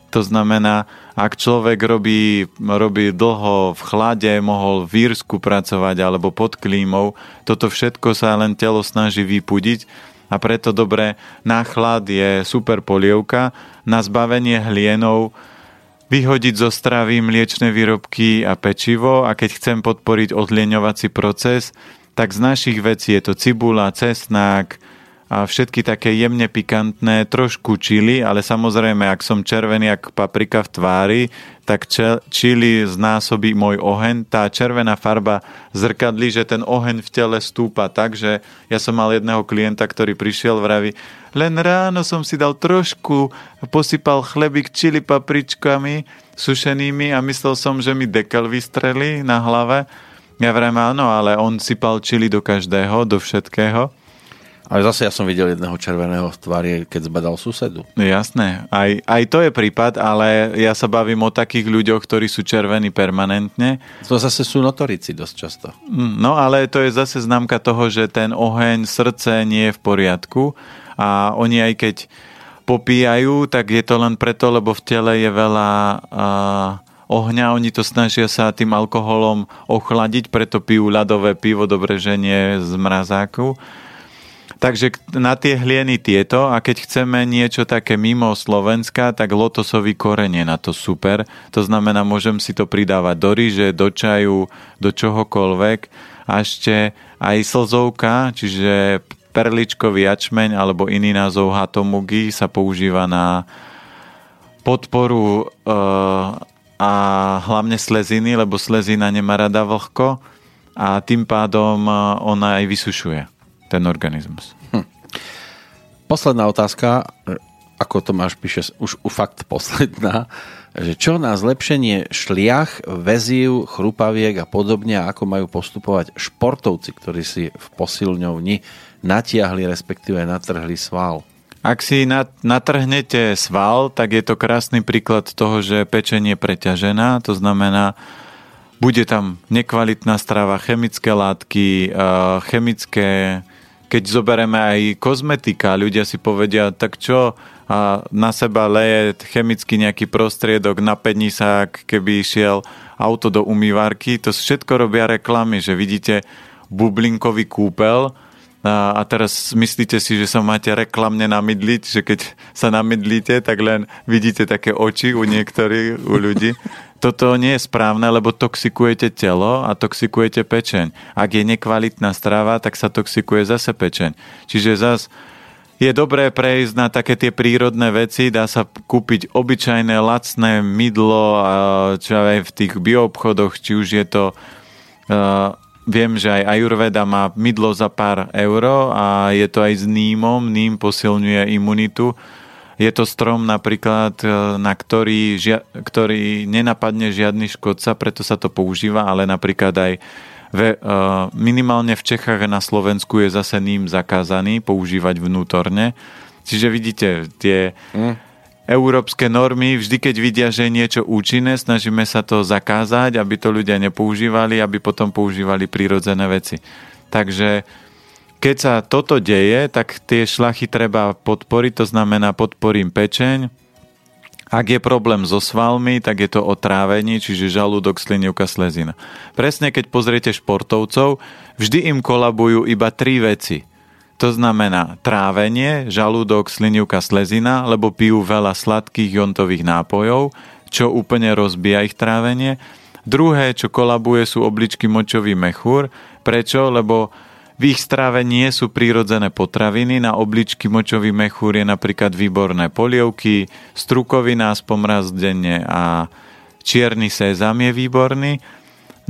to znamená, ak človek robí, robí dlho v chlade, mohol v Írsku pracovať alebo pod klímou, toto všetko sa len telo snaží vypudiť a preto dobre na chlad je super polievka, na zbavenie hlienov vyhodiť zo stravy mliečne výrobky a pečivo a keď chcem podporiť odlieňovací proces, tak z našich vecí je to cibula, cesnák, a všetky také jemne pikantné, trošku čili, ale samozrejme, ak som červený ako paprika v tvári, tak čili znásobí môj oheň. Tá červená farba zrkadlí, že ten oheň v tele stúpa tak, že ja som mal jedného klienta, ktorý prišiel vraví, len ráno som si dal trošku, posypal chlebík čili papričkami sušenými a myslel som, že mi dekel vystrelí na hlave. Ja vrem áno, ale on sypal čili do každého, do všetkého Ale zase ja som videl jedného červeného v tvári, keď zbadal susedu. No jasné, aj, aj to je prípad, ale ja sa bavím o takých ľuďoch, ktorí sú červení permanentne. To zase sú notorici dosť často. Mm, no ale to je zase známka toho, že ten oheň srdce nie je v poriadku a oni aj keď popíjajú, tak je to len preto, lebo v tele je veľa uh, ohňa, oni to snažia sa tým alkoholom ochladiť, preto pijú ľadové pivo, dobre, že nie z mrazáku Takže na tie hlieny tieto a keď chceme niečo také mimo Slovenska, tak lotosový koreň je na to super. To znamená, môžem si to pridávať do ríže, do čaju, do čohokoľvek. A ešte aj slzovka, čiže perličkový jačmeň alebo iný názov hatomugi sa používa na podporu e, a hlavne sleziny, lebo slezina nemá rada vlhko a tým pádom e, ona aj vysušuje ten organizmus. Hm. Posledná otázka, ako Tomáš píše, už u fakt posledná, že čo na zlepšenie šliach, väzív, chrupaviek a podobne, ako majú postupovať športovci, ktorí si v posilňovni natiahli, respektíve natrhli sval. Ak si natrhnete sval, tak je to krásny príklad toho, že pečenie je preťažená, to znamená, bude tam nekvalitná strava, chemické látky, chemické keď zoberieme aj kozmetika, ľudia si povedia, tak čo, a na seba leje chemicky nejaký prostriedok, napädní sa, keby išiel auto do umývarky. To všetko robia reklamy, že vidíte bublinkový kúpel a, a teraz myslíte si, že sa máte reklamne namydliť, že keď sa namydlíte, tak len vidíte také oči u niektorých, u ľudí toto nie je správne, lebo toxikujete telo a toxikujete pečeň. Ak je nekvalitná strava, tak sa toxikuje zase pečeň. Čiže zase je dobré prejsť na také tie prírodné veci, dá sa kúpiť obyčajné lacné mydlo, čo aj v tých bioobchodoch, či už je to, viem, že aj Ayurveda má mydlo za pár euro a je to aj s nímom, ním posilňuje imunitu je to strom napríklad, e, na ktorý, žia, ktorý nenapadne žiadny škodca, preto sa to používa, ale napríklad aj ve, e, minimálne v Čechách a na Slovensku je zase ním zakázaný používať vnútorne. Čiže vidíte, tie mm. európske normy, vždy keď vidia, že je niečo účinné, snažíme sa to zakázať, aby to ľudia nepoužívali, aby potom používali prírodzené veci. Takže keď sa toto deje, tak tie šlachy treba podporiť, to znamená podporím pečeň. Ak je problém so svalmi, tak je to o trávení, čiže žalúdok, slinivka, slezina. Presne keď pozriete športovcov, vždy im kolabujú iba tri veci. To znamená trávenie, žalúdok, slinivka, slezina, lebo pijú veľa sladkých jontových nápojov, čo úplne rozbíja ich trávenie. Druhé, čo kolabuje, sú obličky močový mechúr. Prečo? Lebo v ich strave nie sú prírodzené potraviny, na obličky močový mechúr je napríklad výborné polievky, strukovina aspoň raz a čierny sezam je výborný.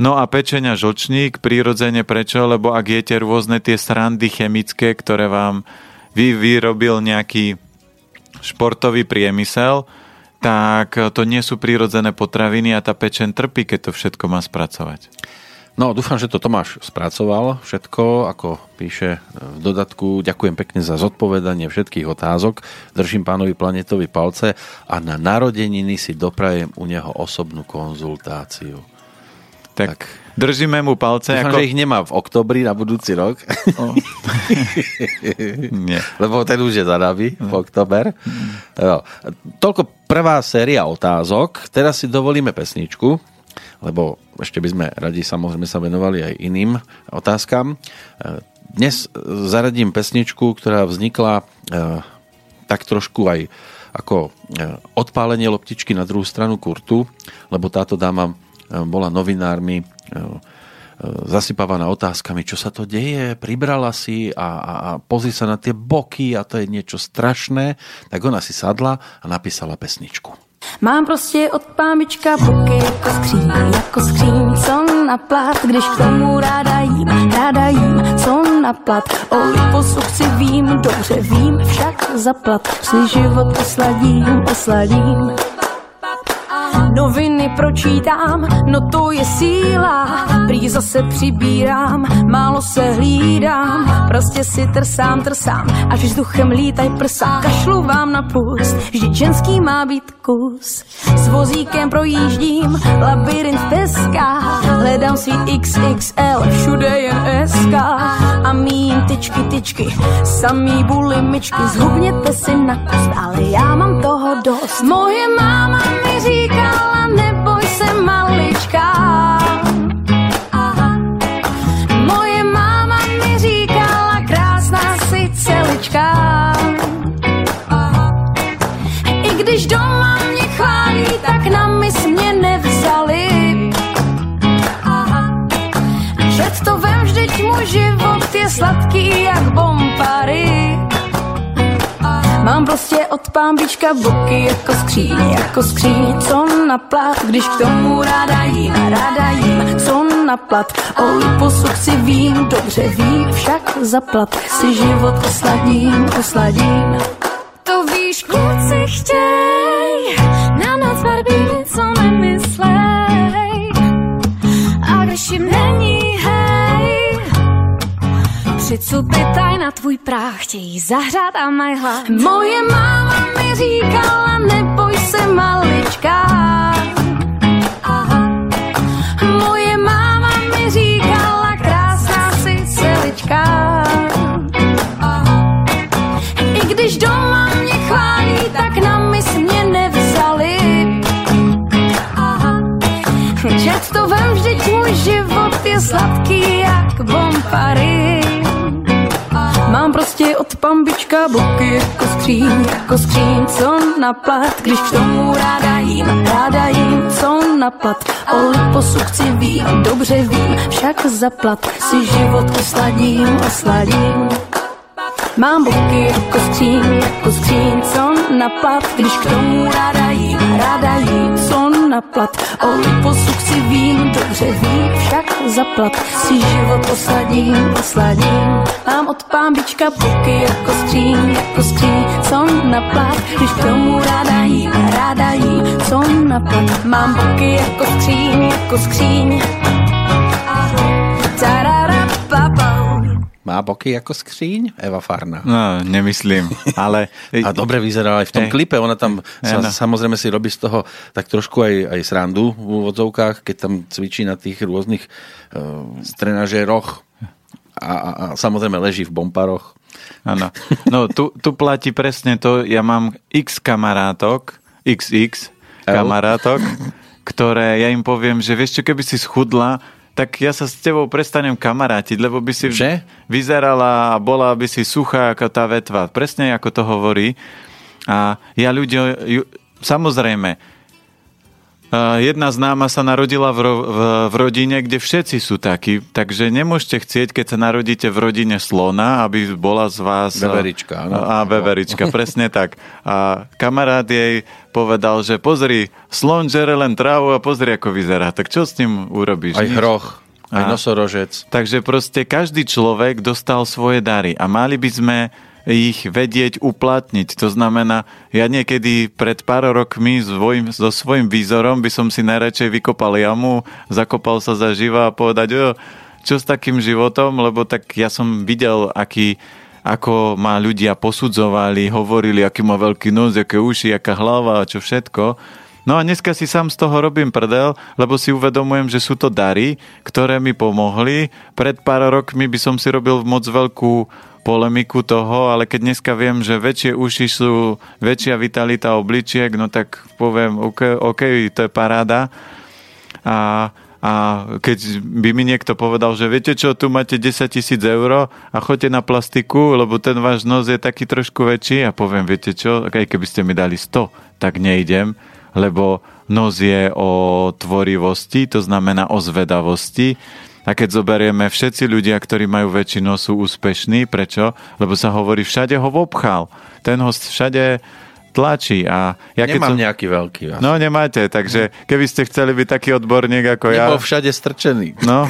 No a pečenia žlčník, prírodzene prečo? Lebo ak jete rôzne tie srandy chemické, ktoré vám vy vyrobil nejaký športový priemysel, tak to nie sú prírodzené potraviny a tá pečen trpí, keď to všetko má spracovať. No, dúfam, že to Tomáš spracoval všetko, ako píše v dodatku. Ďakujem pekne za zodpovedanie všetkých otázok. Držím pánovi Planetovi palce a na narodeniny si doprajem u neho osobnú konzultáciu. Tak, tak držíme mu palce. Dúfam, ako... že ich nemá v oktobri na budúci rok. Oh. Nie. Lebo ten už je za nami, v oktober. No. Toľko prvá séria otázok. Teraz si dovolíme pesničku lebo ešte by sme radi samozrejme sa venovali aj iným otázkam. Dnes zaradím pesničku, ktorá vznikla e, tak trošku aj ako e, odpálenie loptičky na druhú stranu kurtu, lebo táto dáma e, bola novinármi zasypávaná otázkami, čo sa to deje, pribrala si a, a, a pozri sa na tie boky a to je niečo strašné, tak ona si sadla a napísala pesničku. Mám prostě od pámička boky jako skříň, jako skříň, co na plat, když k tomu ráda jím, ráda jím, co na plat. O liposukci vím, dobře vím, však zaplat, si život osladím, osladím. Noviny pročítám, no to je síla. Prý zase přibírám, málo se hlídám. Prostě si trsám, trsám, až vzduchem lítaj prsa. Kašlu vám na pust, vždyť ženský má být kus. S vozíkem projíždím, labirint teska. Hledám si XXL, všude jen SK. A mým tyčky, tyčky, samý bulimičky. Zhubněte si na kost, ale já mám toho dost. Moje máma mi říkala, neboj se malička. Moje máma mi říkala, krásná si celička. I když doma mě chválí, tak na mis mě nevzali. Před to vem, vždyť můj život je sladký jak bombary. Mám prostě od pámbička boky jako skříň, jako skříň, co na plat, když k tomu ráda jím, ráda jím, co na plat. O liposuk si vím, dobře vím, však zaplat si život osladím, osladím. To víš, kluci chtěj, na noc barbíny, co nemyslej. Přicupitaj na tvůj práh, chtějí zahřát a hlad. Moje máma mi říkala, neboj se malička. Moje máma mi říkala, krásná si celička. I když doma mě chválí, tak na mis mě nevzali. Čet to vem, vždyť můj život je sladký jak bombary. Mám prostě od pambička boky jako skříň, jako skříň, co na plat, když k tomu ráda jím, ráda jím, co na plat. O liposukci vím, dobře vím, však zaplat si život osladím, osladím. Mám boky jako skříň, jako skříň, co na plat, když k tomu ráda jím, ráda jím, co na plat. O liposukci vím, dobře vím, však zaplat si život osladím, osladím. Mám od pámbička boky jako skříň, jako skříň, co na plat, když k tomu ráda jím, ráda jím, co na plat. Mám boky jako skříň, jako skříň. Tarara, papau. Má boky ako skříň? Eva Farna. No, nemyslím, ale... A dobre vyzerala aj v tom Eh. klipe, ona tam sa, Áno. samozrejme si robí z toho tak trošku aj, aj srandu v úvodzovkách, keď tam cvičí na tých rôznych uh, trenažéroch a, a, a samozrejme leží v bomparoch. Áno. No, tu, tu platí presne to, ja mám x kamarátok, xx kamarátok, ktoré ja im poviem, že vieš čo, keby si schudla, tak ja sa s tebou prestanem kamarátiť, lebo by si Že? vyzerala a bola by si suchá ako tá vetva. Presne ako to hovorí. A ja ľudia, ju, samozrejme, jedna známa sa narodila v, ro, v, v rodine, kde všetci sú takí, takže nemôžete chcieť, keď sa narodíte v rodine slona, aby bola z vás... Veverička, áno. A veverička, presne tak. A kamarát jej povedal, že pozri, slon žere len trávu a pozri, ako vyzerá. Tak čo s ním urobíš? Aj hroch, aj A- nosorožec. Takže proste každý človek dostal svoje dary a mali by sme ich vedieť uplatniť. To znamená, ja niekedy pred pár rokmi svojim, so svojím výzorom by som si najradšej vykopal jamu, zakopal sa za živa a povedať, jo, čo s takým životom, lebo tak ja som videl, aký ako ma ľudia posudzovali, hovorili, aký má veľký nos, aké uši, aká hlava a čo všetko. No a dneska si sám z toho robím prdel, lebo si uvedomujem, že sú to dary, ktoré mi pomohli. Pred pár rokmi by som si robil moc veľkú polemiku toho, ale keď dneska viem, že väčšie uši sú väčšia vitalita obličiek, no tak poviem, OK, to je paráda. A, a keď by mi niekto povedal, že viete čo, tu máte 10 tisíc eur a choďte na plastiku, lebo ten váš nos je taký trošku väčší a poviem, viete čo, aj keby ste mi dali 100, tak nejdem, lebo nos je o tvorivosti, to znamená o zvedavosti. A keď zoberieme, všetci ľudia, ktorí majú väčšinu, sú úspešní. Prečo? Lebo sa hovorí, všade ho obchal. Ten ho všade tlačí. A ja keď Nemám som... nejaký veľký. Ja. No nemáte, takže keby ste chceli byť taký odborník ako ja, Nebol všade strčený. no,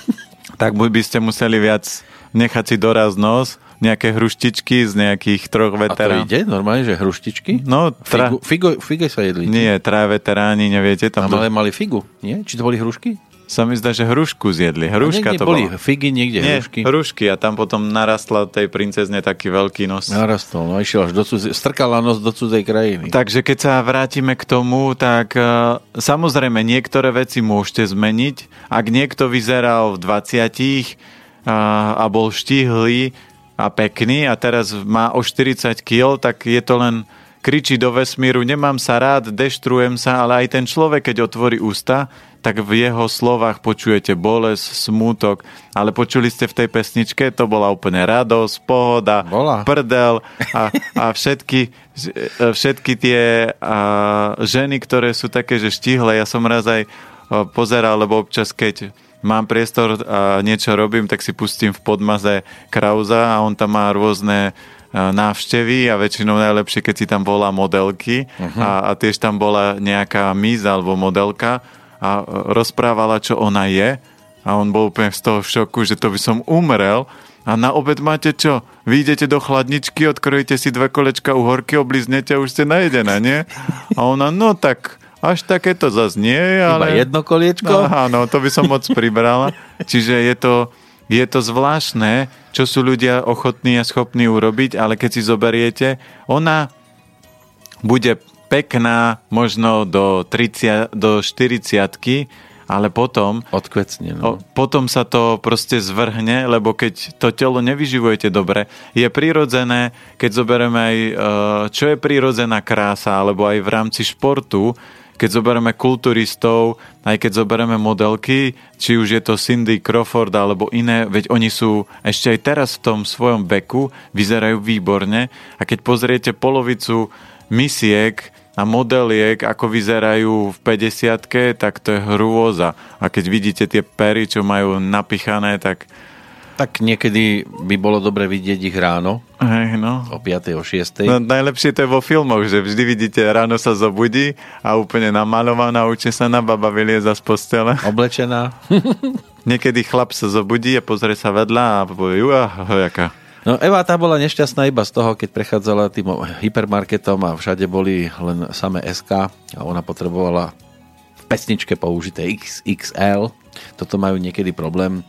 tak buď by ste museli viac nechať si doraz nos, nejaké hruštičky z nejakých troch A to ide normálne, že hruštičky? No, tra... Figu, figo, fige sa jedli. nie, traja veteráni, neviete, tam Tam ale mali figu, nie? Či to boli hrušky? Sa mi zdá, že hrušku zjedli. Hruška to boli bola. figy, niekde Nie, hrušky. hrušky a tam potom narastla tej princezne taký veľký nos. Narastol, no išiel až do cudzej, strkala nos do cudzej krajiny. Takže keď sa vrátime k tomu, tak uh, samozrejme niektoré veci môžete zmeniť. Ak niekto vyzeral v 20 uh, a bol štihlý a pekný a teraz má o 40 kg, tak je to len kričí do vesmíru, nemám sa rád, deštrujem sa, ale aj ten človek, keď otvorí ústa, tak v jeho slovách počujete bolesť, smútok, ale počuli ste v tej pesničke, to bola úplne radosť, pohoda, Bola. prdel a, a všetky, všetky tie a, ženy, ktoré sú také, že štihle, ja som raz aj pozeral, lebo občas keď mám priestor a niečo robím, tak si pustím v podmaze Krauza a on tam má rôzne návštevy a väčšinou najlepšie, keď si tam bola modelky uh-huh. a, a tiež tam bola nejaká miz alebo modelka a rozprávala, čo ona je a on bol úplne z toho v šoku, že to by som umrel a na obed máte čo? Vy idete do chladničky, odkrojíte si dve kolečka uhorky, obliznete a už ste najedená, nie? A ona, no tak, až takéto zas nie, ale... Iba jedno koliečko? No, áno, to by som moc pribrala. Čiže je to, je to zvláštne, čo sú ľudia ochotní a schopní urobiť, ale keď si zoberiete, ona bude pekná možno do, 30, do 40 ale potom Odkvecne, O, no. potom sa to proste zvrhne, lebo keď to telo nevyživujete dobre, je prirodzené, keď zoberieme aj, e, čo je prirodzená krása, alebo aj v rámci športu, keď zoberieme kulturistov, aj keď zoberieme modelky, či už je to Cindy Crawford alebo iné, veď oni sú ešte aj teraz v tom svojom veku, vyzerajú výborne a keď pozriete polovicu misiek a modeliek, ako vyzerajú v 50 tak to je hrôza. A keď vidíte tie pery, čo majú napichané, tak Tak niekedy by bolo dobre vidieť ich ráno, hej, no. o 5. o 6. No, najlepšie to je vo filmoch, že vždy vidíte, ráno sa zobudí a úplne namalovaná, učí sa na baba vylieza z postele. Oblečená. Niekedy chlap sa zobudí a pozrie sa vedľa a povie, uah, jaká. No Eva tá bola nešťastná iba z toho, keď prechádzala tým hypermarketom a všade boli len samé SK a ona potrebovala v pesničke použité XXL. Toto majú niekedy problém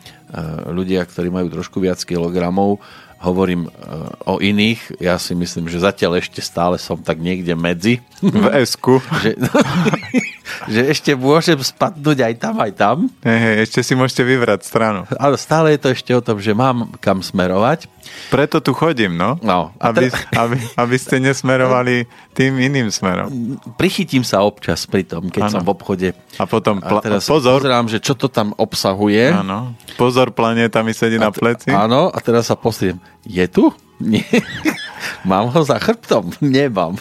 ľudia, ktorí majú trošku viac kilogramov. Hovorím e, o iných. Ja si myslím, že zatiaľ ešte stále som tak niekde medzi. V esku. že, že ešte môžem spadnúť aj tam, aj tam. Hej, ešte si môžete vybrať stranu. Ale stále je to ešte o tom, že mám kam smerovať. Preto tu chodím, no. No, a aby, aby, aby ste nesmerovali tým iným smerom. Prichytím sa občas pri tom, keď Áno. som v obchode. A potom, A pla- teraz pozor, pozerám, že čo to tam obsahuje. áno, pozor, planéta mi sedí na pleci. Áno, a teraz sa pozriem. Je tu? Nie. Mám ho za chrbtom? Nemám.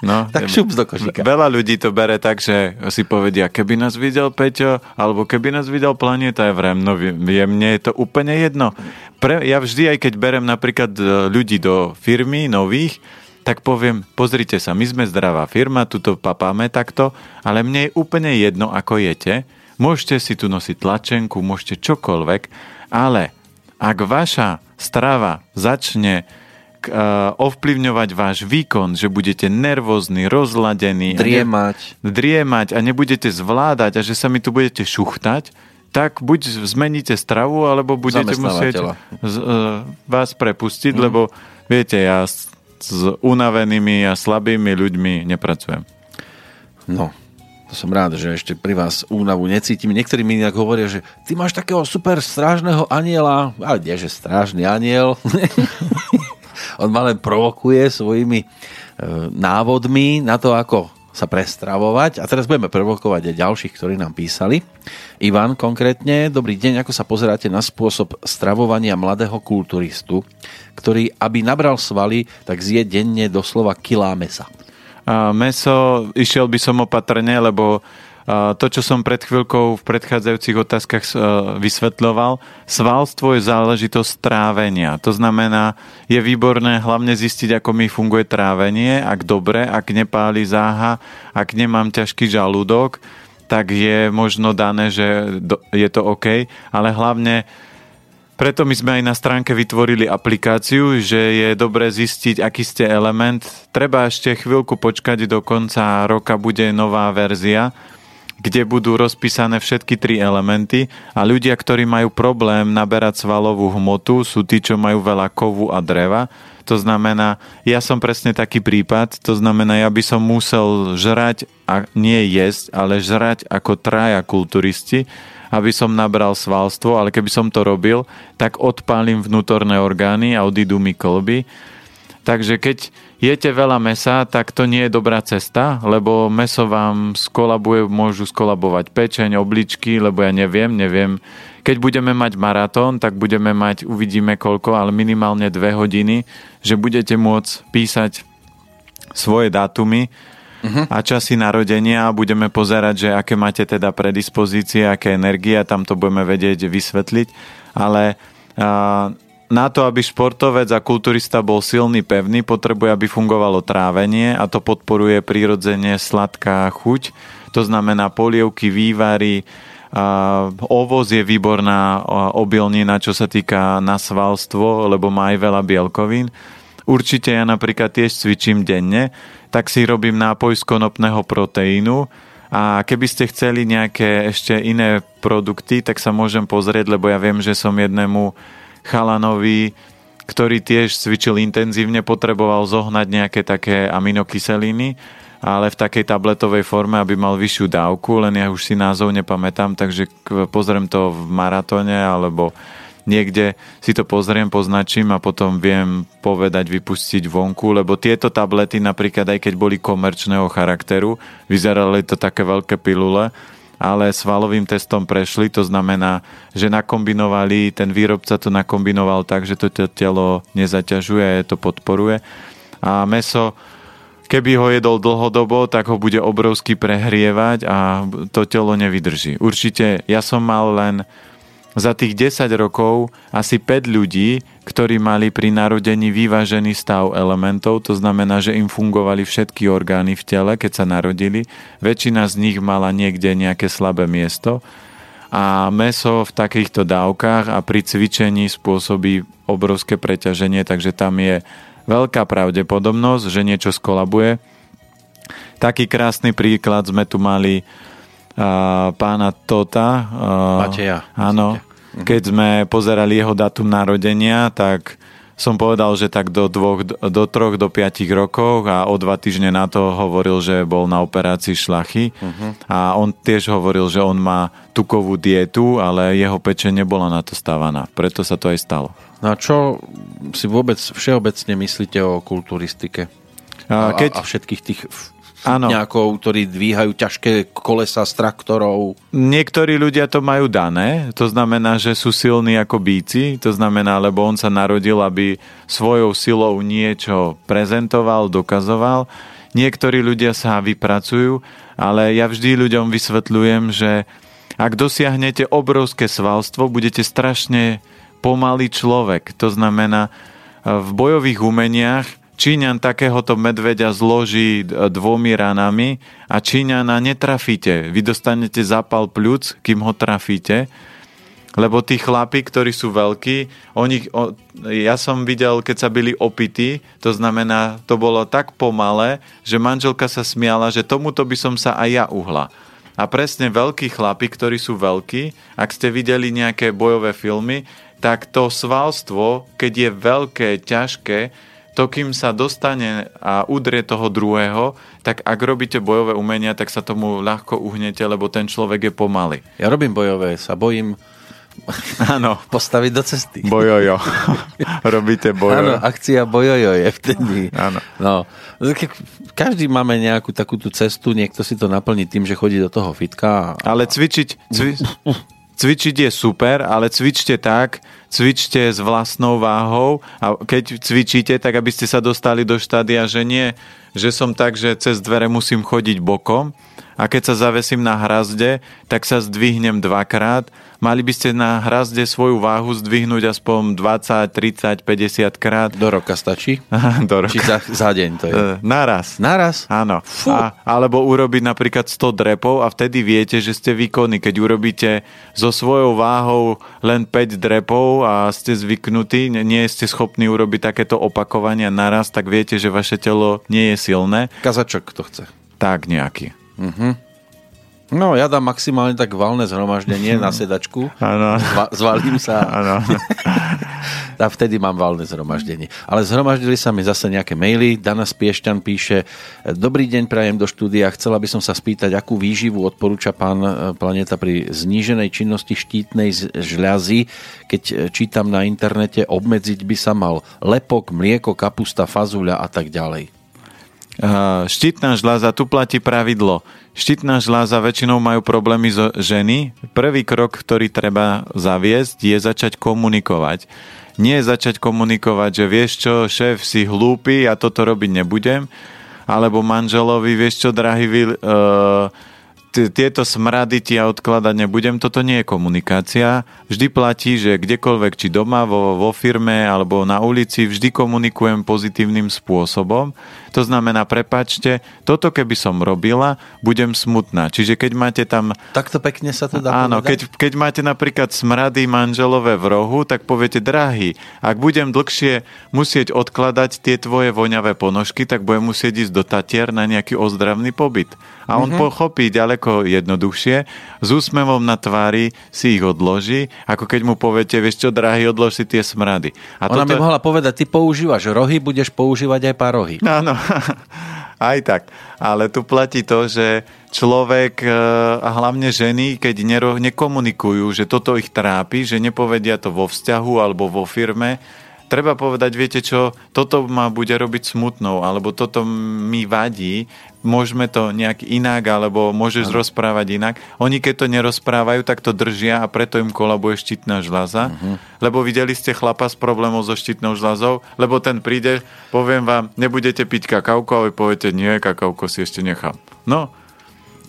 No, tak šup do košíka. Veľa ľudí to bere tak, že si povedia, keby nás videl Peťo, alebo keby nás videl Planéta, ja vrem, no mne je to úplne jedno. Pre, ja vždy, aj keď berem napríklad e, ľudí do firmy nových, tak poviem, pozrite sa, my sme zdravá firma, tuto papáme takto, ale mne je úplne jedno, ako jete. Môžete si tu nosiť tlačenku, môžete čokoľvek, ale ak vaša strava začne k- e, ovplyvňovať váš výkon, že budete nervózni, rozladený, a ne- Driemať. driemať a nebudete zvládať a že sa mi tu budete šuchtať, tak buď zmeníte stravu, alebo budete musieť z, e, vás prepustiť, mm. lebo viete, ja s, s unavenými a slabými ľuďmi nepracujem. No, to som rád, že ešte pri vás únavu necítim. Niektorí mi inak hovoria, že ty máš takého super strážneho aniela. Ale nie, že strážny aniel. On ma len provokuje svojimi e, návodmi na to, ako sa prestravovať. A teraz budeme provokovať aj ďalších, ktorí nám písali. Ivan konkrétne, dobrý deň, ako sa pozeráte na spôsob stravovania mladého kulturistu, ktorý, aby nabral svaly, tak zje denne doslova kilá mesa. A meso, išiel by som opatrne, lebo to, čo som pred chvíľkou v predchádzajúcich otázkach e, vysvetľoval, svalstvo je záležitosť trávenia. To znamená, je výborné hlavne zistiť, ako mi funguje trávenie, ak dobre, ak nepáli záha, ak nemám ťažký žalúdok, tak je možno dané, že je to OK, ale hlavne Preto my sme aj na stránke vytvorili aplikáciu, že je dobre zistiť, aký ste element. Treba ešte chvíľku počkať, do konca roka bude nová verzia, kde budú rozpísané všetky tri elementy a ľudia, ktorí majú problém naberať svalovú hmotu, sú tí, čo majú veľa kovu a dreva. To znamená, ja som presne taký prípad, to znamená, ja by som musel žrať a nie jesť, ale žrať ako traja kulturisti, aby som nabral svalstvo, ale keby som to robil, tak odpálim vnútorné orgány a odídu mi kolby. Takže keď jete veľa mesa, tak to nie je dobrá cesta, lebo meso vám skolabuje, môžu skolabovať pečeň, obličky, lebo ja neviem, neviem. Keď budeme mať maratón, tak budeme mať, uvidíme koľko, ale minimálne dve hodiny, že budete môcť písať svoje dátumy uh-huh. a časy narodenia a budeme pozerať, že aké máte teda predispozície, aké energie a tam to budeme vedieť vysvetliť. Ale a, na to, aby športovec a kulturista bol silný, pevný, potrebuje, aby fungovalo trávenie a to podporuje prirodzene sladká chuť. To znamená polievky, vývary, ovoz je výborná obilnina, čo sa týka na svalstvo, lebo má aj veľa bielkovín. Určite ja napríklad tiež cvičím denne, tak si robím nápoj z konopného proteínu a keby ste chceli nejaké ešte iné produkty, tak sa môžem pozrieť, lebo ja viem, že som jednému chalanovi, ktorý tiež cvičil intenzívne, potreboval zohnať nejaké také aminokyseliny, ale v takej tabletovej forme, aby mal vyššiu dávku, len ja už si názov nepamätám, takže pozriem to v maratóne alebo niekde si to pozriem, poznačím a potom viem povedať, vypustiť vonku, lebo tieto tablety napríklad aj keď boli komerčného charakteru, vyzerali to také veľké pilule, ale svalovým testom prešli, to znamená, že nakombinovali, ten výrobca to nakombinoval tak, že to telo nezaťažuje to podporuje. A meso, keby ho jedol dlhodobo, tak ho bude obrovsky prehrievať a to telo nevydrží. Určite, ja som mal len za tých 10 rokov asi 5 ľudí, ktorí mali pri narodení vyvážený stav elementov, to znamená, že im fungovali všetky orgány v tele, keď sa narodili. Väčšina z nich mala niekde nejaké slabé miesto a meso v takýchto dávkach a pri cvičení spôsobí obrovské preťaženie, takže tam je veľká pravdepodobnosť, že niečo skolabuje. Taký krásny príklad sme tu mali uh, pána Tota. Uh, Mateja. Áno, keď sme pozerali jeho datum narodenia, tak som povedal, že tak do, dvoch, do troch, do piatich rokov a o dva týždne na to hovoril, že bol na operácii šlachy uh-huh. a on tiež hovoril, že on má tukovú dietu, ale jeho peče nebola na to stávaná. Preto sa to aj stalo. No a čo si vôbec všeobecne myslíte o kulturistike? A, keď... a všetkých tých Áno. Nejakou, ktorí dvíhajú ťažké kolesa z traktorov. Niektorí ľudia to majú dané, to znamená, že sú silní ako bíci, to znamená, lebo on sa narodil, aby svojou silou niečo prezentoval, dokazoval. Niektorí ľudia sa vypracujú, ale ja vždy ľuďom vysvetľujem, že ak dosiahnete obrovské svalstvo, budete strašne pomalý človek. To znamená, v bojových umeniach Číňan takéhoto medveďa zloží dvomi ranami a Číňana netrafíte. Vy dostanete zapal pľúc, kým ho trafíte. Lebo tí chlapi, ktorí sú veľkí, oni, o, ja som videl, keď sa byli opití, to znamená, to bolo tak pomalé, že manželka sa smiala, že tomuto by som sa aj ja uhla. A presne veľkí chlapi, ktorí sú veľkí, ak ste videli nejaké bojové filmy, tak to svalstvo, keď je veľké, ťažké, to kým sa dostane a udrie toho druhého, tak ak robíte bojové umenia, tak sa tomu ľahko uhnete, lebo ten človek je pomaly. Ja robím bojové, sa bojím Áno. Postaviť do cesty. Bojojo. Robíte bojojo. Áno, akcia bojojo je vtedy. Áno. No, každý máme nejakú takúto cestu, niekto si to naplní tým, že chodí do toho fitka. A... Ale cvičiť, cvi... cvičiť je super, ale cvičte tak, cvičte s vlastnou váhou a keď cvičíte, tak aby ste sa dostali do štádia, že nie, že som tak, že cez dvere musím chodiť bokom a keď sa zavesím na hrazde, tak sa zdvihnem dvakrát mali by ste na hrazde svoju váhu zdvihnúť aspoň 20, 30, 50 krát. Do roka stačí? Do roka. Či za, za deň to je? E, Naraz. Naraz? Áno. Fú. A, alebo urobiť napríklad 100 drepov a vtedy viete, že ste výkonní. Keď urobíte so svojou váhou len 5 drepov a ste zvyknutí, nie ste schopní urobiť takéto opakovania naraz, tak viete, že vaše telo nie je silné. Kazačok to chce. Tak nejaký. No, ja dám maximálne tak valné zhromaždenie na sedačku. Áno. Zva, zvalím sa Áno. a vtedy mám valné zhromaždenie. Ale zhromaždili sa mi zase nejaké maily. Dana Spiešťan píše Dobrý deň, prajem do štúdia. Chcela by som sa spýtať, akú výživu odporúča pán e, Planeta pri zníženej činnosti štítnej žľazy. Keď e, čítam na internete, obmedziť by sa mal lepok, mlieko, kapusta, fazuľa a tak ďalej. Štítna žľaza, tu platí pravidlo. Štítna žľaza väčšinou majú problémy zo ženy. Prvý krok, ktorý treba zaviesť, je začať komunikovať. Nie začať komunikovať, že vieš čo, šéf, si hlúpy, ja toto robiť nebudem. Alebo manželovi, vieš čo, drahý, t- tieto smrady ti ja odkladať nebudem, toto nie je komunikácia. Vždy platí, že kdekoľvek, či doma, vo, vo firme alebo na ulici, vždy komunikujem pozitívnym spôsobom. To znamená, prepačte, toto keby som robila, budem smutná. Čiže keď máte tam Takto pekne sa to dá Áno, keď, povedať? keď máte napríklad smrady manželové v rohu, tak poviete, drahý, ak budem dlhšie musieť odkladať tie tvoje voňavé ponožky, tak budem musieť ísť do Tatier na nejaký ozdravný pobyt. A on mm-hmm. pochopí ďaleko jednoduchšie, s úsmevom na tvári si ich odloží, ako keď mu poviete, vieš čo, drahý, odlož si tie smrady. A Ona mi mohla povedať, ty používaš rohy, budeš používať aj parohy. Áno, aj tak. Ale tu platí to, že človek e, a hlavne ženy, keď nekomunikujú, že toto ich trápi, že nepovedia to vo vzťahu alebo vo firme, treba povedať, viete čo, toto ma bude robiť smutnou, alebo toto mi vadí, môžeme to nejak inak, alebo môžeš ano. rozprávať inak. Oni keď to nerozprávajú, tak to držia a preto im kolabuje štítna žľaza. Uh-huh. Lebo videli ste chlapa s problémom so štítnou žľazou, lebo ten príde, poviem vám, nebudete piť kakauko, ale poviete, nie, kakauko si ešte nechám. No,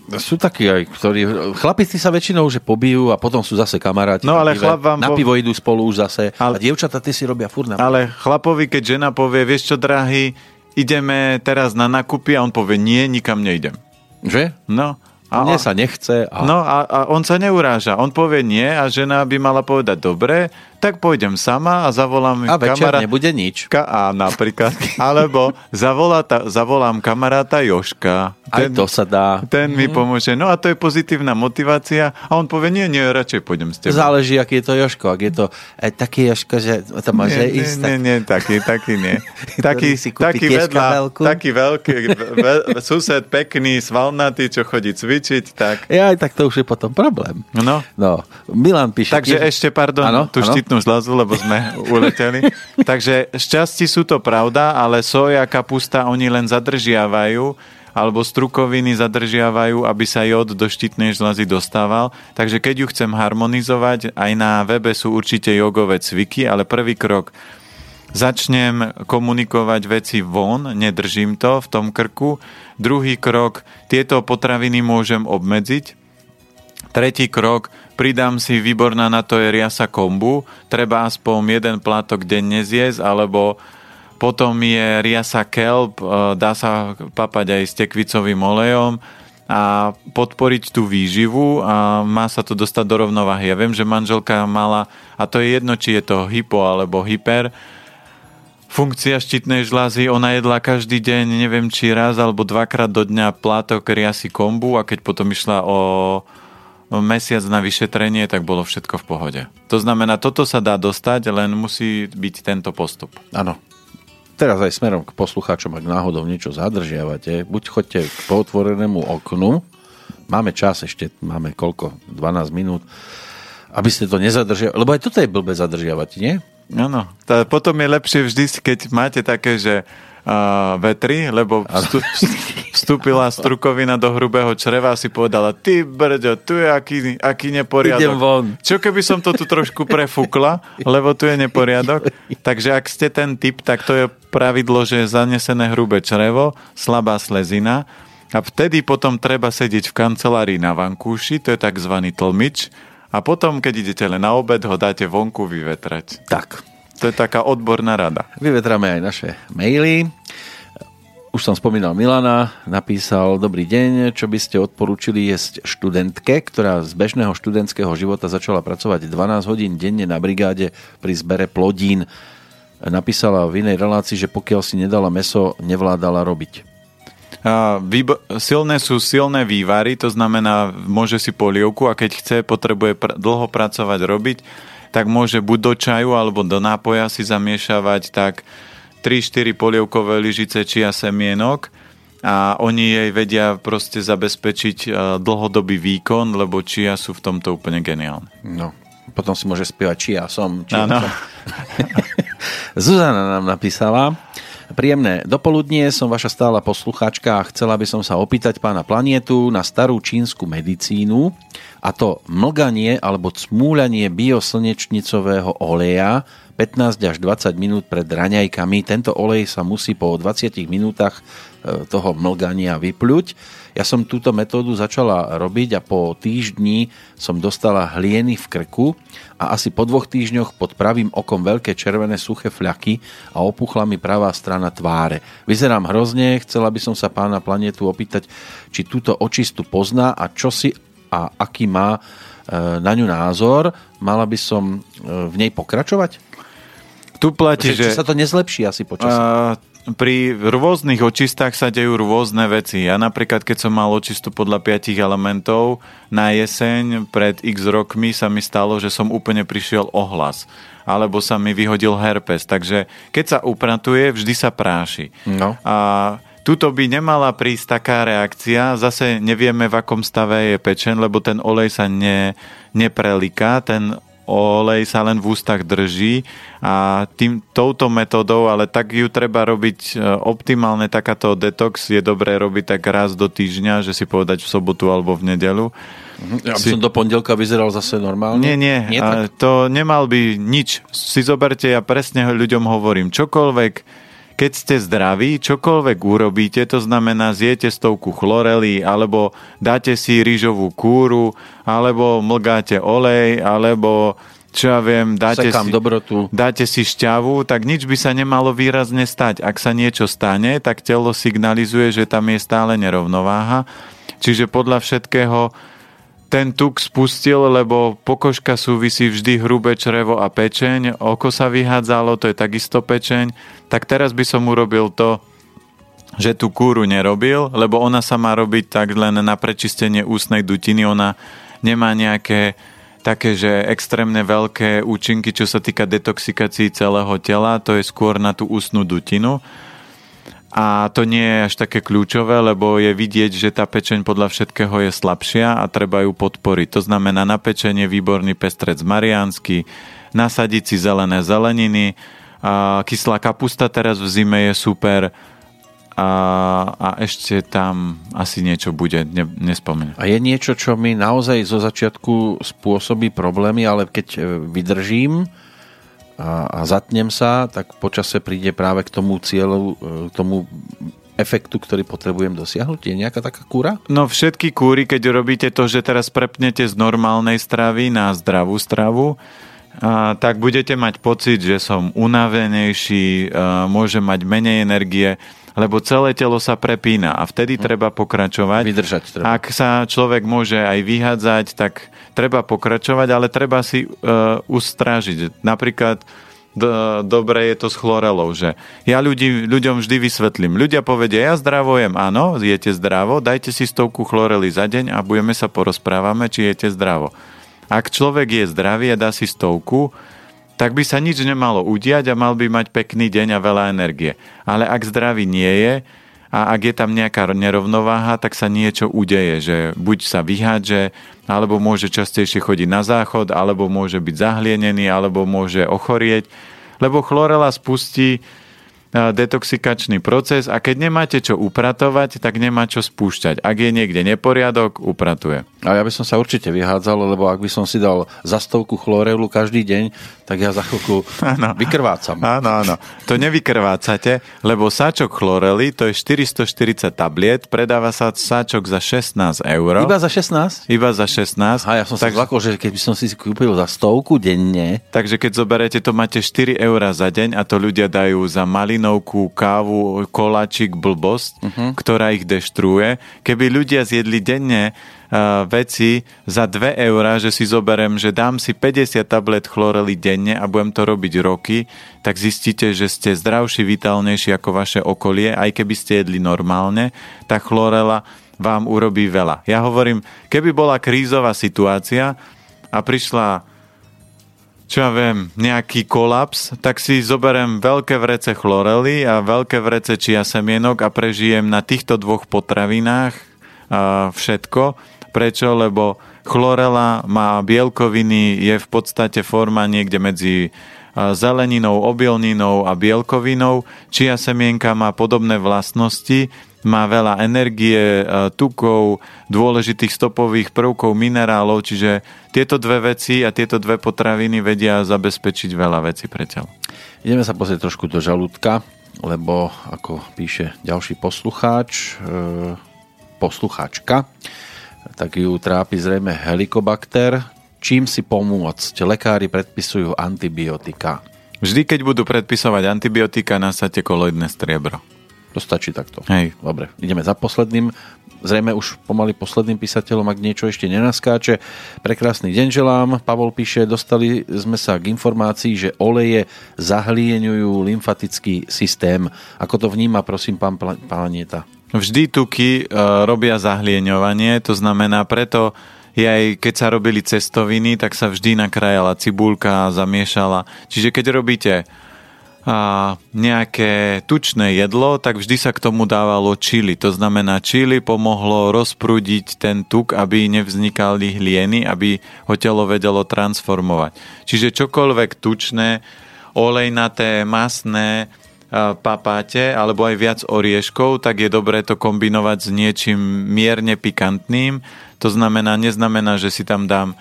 Sú takí aj, ktorí... Chlapici sa väčšinou že pobijú a potom sú zase kamaráti. No, ale chlap vám Na pivo idú spolu už zase. Ale- A dievčatá, ty si robia furt na Ale chlapovi, keď žena povie, vieš čo, drahý, ideme teraz na nakupy a on povie, nie, nikam nejdem. Že? No. A Mne sa nechce. A... No a, a on sa neuráža. On povie nie a žena by mala povedať dobre, tak pôjdem sama a zavolám a kamara- nebude nič. Ka- a napríklad. Alebo zavolá ta, zavolám kamaráta Joška. Aj to sa dá. Ten mi pomôže. No a to je pozitívna motivácia. A on povie, nie, nie, radšej pôjdem s tebou. Záleží, aký je to Joško. Ak je to e, taký Joško, že to môže nie, ísť. nie, nie, taký, taký nie. taký, taký vedľa, kabelku. taký veľký, ve, sused pekný, svalnatý, čo chodí cvičiť, tak. Ja tak to už je potom problém. No. No, Milan píše... Takže tiež- ešte, pardon, Áno, tú áno. Štítnu žľazu, lebo sme uleteli. Takže šťastí sú to pravda, ale soja, kapusta, oni len zadržiavajú alebo strukoviny zadržiavajú, aby sa jód do štítnej žľazy dostával. Takže keď ju chcem harmonizovať, aj na webe sú určite jogové cviky, ale prvý krok začnem komunikovať veci von, nedržím to v tom krku. Druhý krok, tieto potraviny môžem obmedziť. Tretí krok, pridám si výborná na to je riasa kombu, treba aspoň jeden plátok denne zjesť, alebo potom je riasa kelp, e, dá sa papať aj s tekvicovým olejom a podporiť tú výživu a má sa to dostať do rovnováhy. Ja viem, že manželka mala, a to je jedno, či je to hypo alebo hyper, funkcia štítnej žľazy, ona jedla každý deň, neviem či raz alebo dvakrát do dňa plátok riasy kombu a keď potom išla o mesiac na vyšetrenie, tak bolo všetko v pohode. To znamená, toto sa dá dostať, len musí byť tento postup. Áno. Teraz aj smerom k poslucháčom, ak náhodou niečo zadržiavate, buď choďte k potvorenému oknu, máme čas ešte, máme koľko, 12 minút, aby ste to nezadržiavali, lebo aj toto je blbé zadržiavať, nie? Áno. Potom je lepšie vždy, keď máte také, že vetry, lebo vstu, vstúpila strukovina do hrubého čreva a si povedala, ty brďo, tu je aký, aký neporiadok. Idem von. Čo keby som to tu trošku prefúkla, lebo tu je neporiadok. Takže ak ste ten typ, tak to je pravidlo, že je zanesené hrubé črevo, slabá slezina a vtedy potom treba sedieť v kancelárii na vankúši, to je tzv. tlmič, a potom, keď idete len na obed, ho dáte vonku vyvetrať. Tak. To je taká odborná rada. Vyvetráme aj naše maily. Už som spomínal Milana, napísal Dobrý deň, čo by ste odporúčili jesť študentke, ktorá z bežného študentského života začala pracovať 12 hodín denne na brigáde pri zbere plodín. Napísala v inej relácii, že pokiaľ si nedala meso, nevládala robiť. A, výbo- silné sú silné vývary, to znamená, môže si polievku a keď chce, potrebuje pr- dlho pracovať, robiť, tak môže buď do čaju alebo do nápoja si zamiešavať tak 3-4 polievkové lyžice čia semienok a oni jej vedia proste zabezpečiť e, dlhodobý výkon, lebo čia sú v tomto úplne geniálne. No, potom si môže spievať čia som. Čia som. Zuzana nám napísala, Príjemné dopoludnie, som vaša stála poslucháčka a chcela by som sa opýtať pána Planietu na starú čínsku medicínu a to mlganie alebo cmúľanie bioslnečnicového oleja 15 až 20 minút pred raňajkami. Tento olej sa musí po 20 minútach e, toho mlgania vypľuť. Ja som túto metódu začala robiť a po týždni som dostala hlieny v krku a asi po dvoch týždňoch pod pravým okom veľké červené suché fľaky a opuchla mi pravá strana tváre. Vyzerám hrozne, chcela by som sa pána planetu opýtať, či túto očistu pozná a čo si a aký má e, na ňu názor. Mala by som e, v nej pokračovať? Tu platí, že... Či sa to nezlepší asi počas. Uh, pri rôznych očistách sa dejú rôzne veci. Ja napríklad, keď som mal očistu podľa piatich elementov, na jeseň pred x rokmi sa mi stalo, že som úplne prišiel ohlas. Alebo sa mi vyhodil herpes. Takže keď sa upratuje, vždy sa práši. No. A tuto by nemala prísť taká reakcia. Zase nevieme, v akom stave je pečen, lebo ten olej sa ne, nepreliká. Ten olej sa len v ústach drží a tým, touto metodou, ale tak ju treba robiť e, optimálne, takáto detox je dobré robiť tak raz do týždňa, že si povedať v sobotu alebo v nedelu. Ja by si... som do pondelka vyzeral zase normálne? Nie, nie, nie to nemal by nič. Si zoberte, ja presne ľuďom hovorím, čokoľvek keď ste zdraví, čokoľvek urobíte, to znamená zjete stovku chlorely, alebo dáte si rýžovú kúru, alebo mlgáte olej, alebo čo ja viem, dáte si, dobrotu. dáte si šťavu, tak nič by sa nemalo výrazne stať. Ak sa niečo stane, tak telo signalizuje, že tam je stále nerovnováha. Čiže podľa všetkého ten tuk spustil, lebo pokožka súvisí vždy hrubé črevo a pečeň, oko sa vyhádzalo, to je takisto pečeň, tak teraz by som urobil to, že tú kúru nerobil, lebo ona sa má robiť tak len na prečistenie ústnej dutiny, ona nemá nejaké také, že extrémne veľké účinky, čo sa týka detoxikácií celého tela, to je skôr na tú ústnu dutinu a to nie je až také kľúčové, lebo je vidieť, že tá pečeň podľa všetkého je slabšia a treba ju podporiť. To znamená na pečenie výborný pestrec mariánsky, nasadiť si zelené zeleniny, a kyslá kapusta teraz v zime je super a, a ešte tam asi niečo bude, ne, nespomeniem. A je niečo, čo mi naozaj zo začiatku spôsobí problémy, ale keď e, vydržím, a, a zatnem sa, tak počase príde práve k tomu cieľu, e, k tomu efektu, ktorý potrebujem dosiahnuť? Je nejaká taká kúra? No všetky kúry, keď robíte to, že teraz prepnete z normálnej stravy na zdravú stravu, a, tak budete mať pocit, že som unavenejší, a, môžem mať menej energie, lebo celé telo sa prepína a vtedy hm. treba pokračovať. Vydržať treba. Ak sa človek môže aj vyhádzať, tak treba pokračovať, ale treba si uh, ustrážiť. Napríklad do, dobre je to s chlorelou, že ja ľudí, ľuďom vždy vysvetlím. Ľudia povedia, ja zdravo jem, áno, jete zdravo, dajte si stovku chlorely za deň a budeme sa porozprávame, či jete zdravo. Ak človek je zdravý a dá si stovku, tak by sa nič nemalo udiať a mal by mať pekný deň a veľa energie. Ale ak zdravý nie je a ak je tam nejaká nerovnováha, tak sa niečo udeje, že buď sa vyhádže, alebo môže častejšie chodiť na záchod, alebo môže byť zahlienený, alebo môže ochorieť, lebo chlorela spustí detoxikačný proces a keď nemáte čo upratovať, tak nemá čo spúšťať. Ak je niekde neporiadok, upratuje. A ja by som sa určite vyhádzal, lebo ak by som si dal za stovku chlorelu každý deň, tak ja za chvíľku ano. vykrvácam. Áno, áno. To nevykrvácate, lebo sáčok chlorely, to je 440 tabliet, predáva sa sáčok za 16 eur. Iba za 16? Iba za 16. A ja som tak... sa zlakol, že keby som si kúpil za stovku denne. Takže keď zoberete, to máte 4 eur za deň a to ľudia dajú za malinovku, kávu, koláčik, blbosť, uh-huh. ktorá ich deštruuje. Keby ľudia zjedli denne veci za 2 eurá, že si zoberiem, že dám si 50 tablet chlorely denne a budem to robiť roky, tak zistíte, že ste zdravší, vitálnejší ako vaše okolie, aj keby ste jedli normálne, tá chlorela vám urobí veľa. Ja hovorím, keby bola krízová situácia a prišla čo ja viem, nejaký kolaps, tak si zoberiem veľké vrece chlorely a veľké vrece čia semienok a prežijem na týchto dvoch potravinách všetko Prečo? Lebo chlorela má bielkoviny, je v podstate forma niekde medzi zeleninou, obilninou a bielkovinou. Čia semienka má podobné vlastnosti, má veľa energie, tukov, dôležitých stopových prvkov, minerálov, čiže tieto dve veci a tieto dve potraviny vedia zabezpečiť veľa vecí pre telo. Ideme sa pozrieť trošku do žalúdka, lebo ako píše ďalší poslucháč, e, poslucháčka, tak ju trápi zrejme helikobakter. Čím si pomôcť? Lekári predpisujú antibiotika. Vždy, keď budú predpisovať antibiotika, nasadte koloidné striebro. To stačí takto. Hej. Dobre, ideme za posledným. Zrejme už pomaly posledným písateľom, ak niečo ešte nenaskáče. Prekrásny deň želám. Pavol píše, dostali sme sa k informácii, že oleje zahlieňujú lymfatický systém. Ako to vníma, prosím, pán Palanieta? Vždy tuky uh, robia zahlieňovanie, to znamená preto je aj keď sa robili cestoviny, tak sa vždy nakrájala cibulka, zamiešala. Čiže keď robíte a nejaké tučné jedlo, tak vždy sa k tomu dávalo čili. To znamená, čili pomohlo rozprúdiť ten tuk, aby nevznikali hlieny, aby ho telo vedelo transformovať. Čiže čokoľvek tučné, olejnaté, masné, papáte alebo aj viac orieškov, tak je dobré to kombinovať s niečím mierne pikantným. To znamená, neznamená, že si tam dám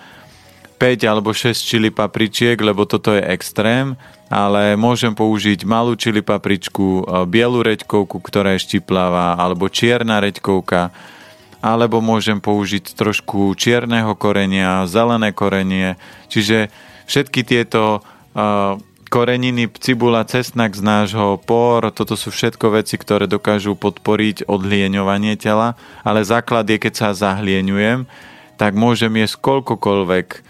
5 alebo 6 čili papričiek, lebo toto je extrém, ale môžem použiť malú čili papričku, bielu reďkovku, ktorá je štiplavá, alebo čierna reďkovka, alebo môžem použiť trošku čierneho korenia, zelené korenie. Čiže všetky tieto koreniny, cibula, cesnak z nášho por, toto sú všetko veci, ktoré dokážu podporiť odlieňovanie tela, ale základ je, keď sa zahlieňujem, tak môžem jesť koľkokoľvek uh,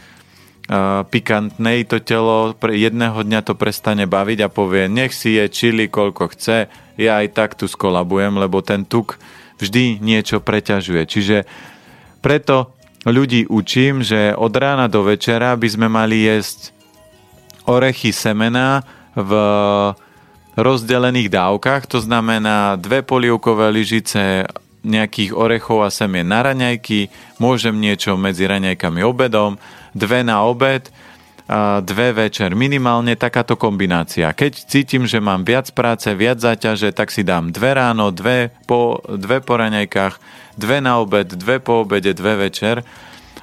pikantnej, to telo jedného dňa to prestane baviť a povie, nech si je čili koľko chce, ja aj tak tu skolabujem, lebo ten tuk vždy niečo preťažuje. Čiže preto ľudí učím, že od rána do večera by sme mali jesť orechy semena v rozdelených dávkach, to znamená dve polievkové lyžice nejakých orechov a semien na raňajky, môžem niečo medzi raňajkami obedom, dve na obed, dve večer. Minimálne takáto kombinácia. Keď cítim, že mám viac práce, viac záťaže, tak si dám dve ráno, dve po, dve po raňajkách, dve na obed, dve po obede, dve večer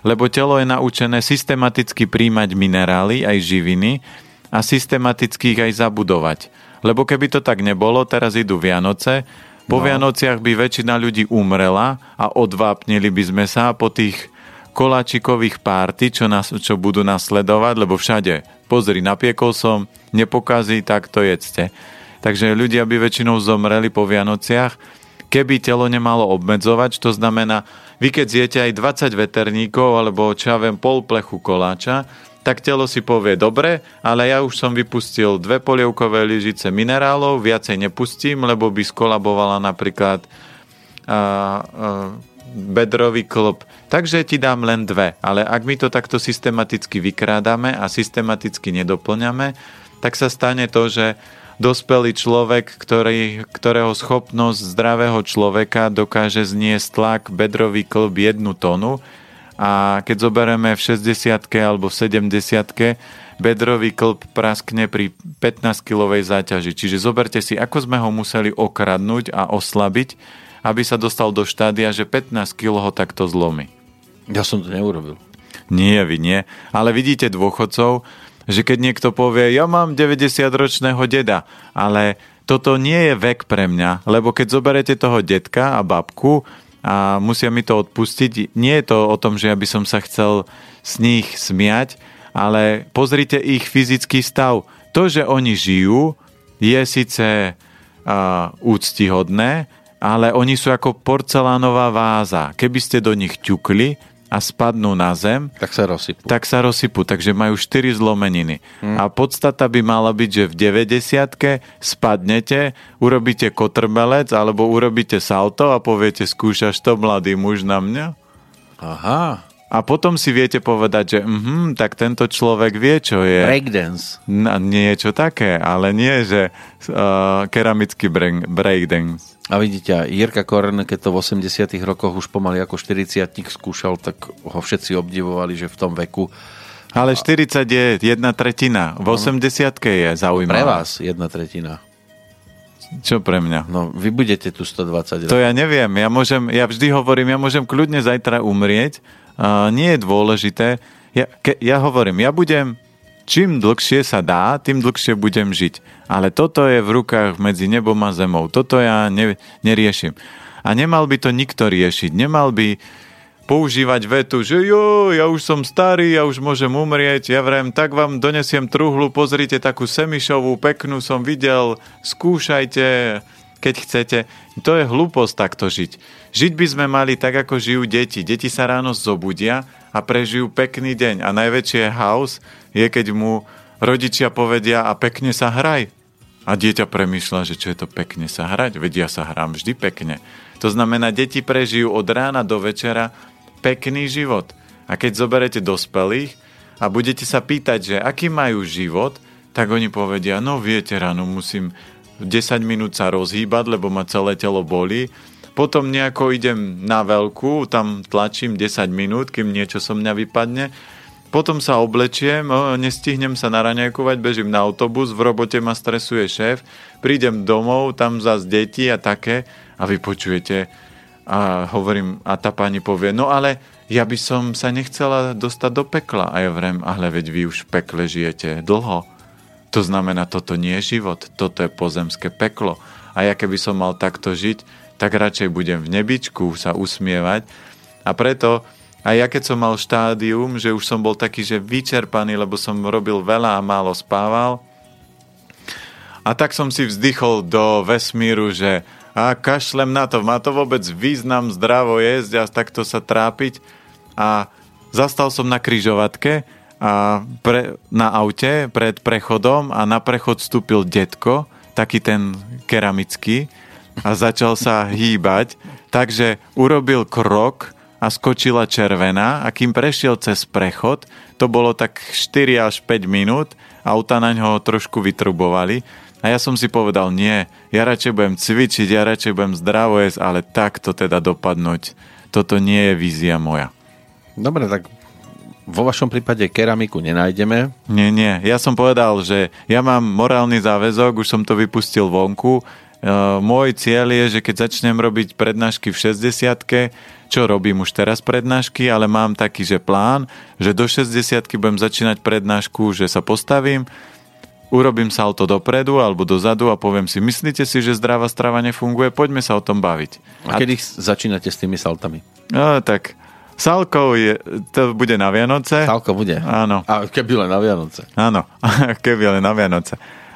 lebo telo je naučené systematicky príjmať minerály aj živiny a systematicky ich aj zabudovať. Lebo keby to tak nebolo, teraz idú Vianoce, po no. Vianociach by väčšina ľudí umrela a odvápnili by sme sa po tých koláčikových párty, čo, nás, čo budú nasledovať, lebo všade, pozri, napiekol som, nepokazí, tak to jedzte. Takže ľudia by väčšinou zomreli po Vianociach, keby telo nemalo obmedzovať, to znamená, vy keď zjete aj 20 veterníkov alebo čo ja viem, pol plechu koláča, tak telo si povie, dobre, ale ja už som vypustil dve polievkové lyžice minerálov, viacej nepustím, lebo by skolabovala napríklad a, a, bedrový klop. Takže ti dám len dve, ale ak my to takto systematicky vykrádame a systematicky nedoplňame, tak sa stane to, že dospelý človek, ktorý, ktorého schopnosť zdravého človeka dokáže zniesť tlak bedrový klb jednu tonu a keď zoberieme v 60 alebo v 70 bedrový klb praskne pri 15-kilovej záťaži. Čiže zoberte si, ako sme ho museli okradnúť a oslabiť, aby sa dostal do štádia, že 15 kg ho takto zlomí. Ja som to neurobil. Nie, vy nie. Ale vidíte dôchodcov, že keď niekto povie, ja mám 90-ročného deda, ale toto nie je vek pre mňa, lebo keď zoberete toho detka a babku a musia mi to odpustiť, nie je to o tom, že ja by som sa chcel z nich smiať, ale pozrite ich fyzický stav. To, že oni žijú, je síce uh, úctihodné, ale oni sú ako porcelánová váza. Keby ste do nich ťukli, a spadnú na zem, tak sa rozsypú. Tak sa rozsypú, takže majú 4 zlomeniny. Hmm. A podstata by mala byť, že v 90 spadnete, urobíte kotrmelec alebo urobíte salto a poviete, skúšaš to, mladý muž na mňa? Aha. A potom si viete povedať, že mhm, tak tento človek vie, čo je... Breakdance. No, niečo také, ale nie, že uh, keramický breakdance. A vidíte, Jirka Korn, keď to v 80 rokoch už pomaly ako 40 skúšal, tak ho všetci obdivovali, že v tom veku ale 40 je jedna tretina. V 80 je zaujímavé. Pre vás jedna tretina. Čo pre mňa? No, vy budete tu 120 To ja neviem. Ja, môžem, ja vždy hovorím, ja môžem kľudne zajtra umrieť. Uh, nie je dôležité. Ja, ke, ja hovorím, ja budem čím dlhšie sa dá, tým dlhšie budem žiť. Ale toto je v rukách medzi nebom a zemou. Toto ja ne, neriešim. A nemal by to nikto riešiť. Nemal by používať vetu, že jo, ja už som starý, ja už môžem umrieť, ja vrem, tak vám donesiem truhlu, pozrite takú semišovú, peknú som videl, skúšajte, keď chcete. To je hlúposť takto žiť. Žiť by sme mali tak, ako žijú deti. Deti sa ráno zobudia a prežijú pekný deň. A najväčšie house je, keď mu rodičia povedia a pekne sa hraj. A dieťa premýšľa, že čo je to pekne sa hrať, vedia sa hrám vždy pekne. To znamená, deti prežijú od rána do večera pekný život. A keď zoberete dospelých a budete sa pýtať, že aký majú život, tak oni povedia, no viete, ráno musím 10 minút sa rozhýbať, lebo ma celé telo boli. Potom nejako idem na veľkú, tam tlačím 10 minút, kým niečo so mňa vypadne potom sa oblečiem, nestihnem sa naraňajkovať, bežím na autobus, v robote ma stresuje šéf, prídem domov, tam zás deti a také a vy počujete a hovorím, a tá pani povie, no ale ja by som sa nechcela dostať do pekla. A ja vrem, ale veď vy už v pekle žijete dlho. To znamená, toto nie je život, toto je pozemské peklo. A ja keby som mal takto žiť, tak radšej budem v nebičku sa usmievať. A preto a ja keď som mal štádium, že už som bol taký, že vyčerpaný, lebo som robil veľa a málo spával, a tak som si vzdychol do vesmíru, že a kašlem na to, má to vôbec význam zdravo jesť a takto sa trápiť. A zastal som na kryžovatke a pre, na aute pred prechodom a na prechod vstúpil detko, taký ten keramický a začal sa hýbať, takže urobil krok a skočila červená a kým prešiel cez prechod, to bolo tak 4 až 5 minút, auta na ňo trošku vytrubovali. A ja som si povedal, nie, ja radšej budem cvičiť, ja radšej budem zdravo jesť, ale takto teda dopadnúť, toto nie je vízia moja. Dobre, tak vo vašom prípade keramiku nenájdeme? Nie, nie. Ja som povedal, že ja mám morálny záväzok, už som to vypustil vonku. E, môj cieľ je, že keď začnem robiť prednášky v 60 čo robím už teraz prednášky, ale mám taký, že plán, že do 60 budem začínať prednášku, že sa postavím, urobím salto dopredu alebo dozadu a poviem si, myslíte si, že zdravá strava nefunguje? Poďme sa o tom baviť. A, a kedy začínate s tými saltami? No, tak Salkov je, to bude na Vianoce. Salko bude? Áno. A keby len na Vianoce. Áno, keby len na Vianoce.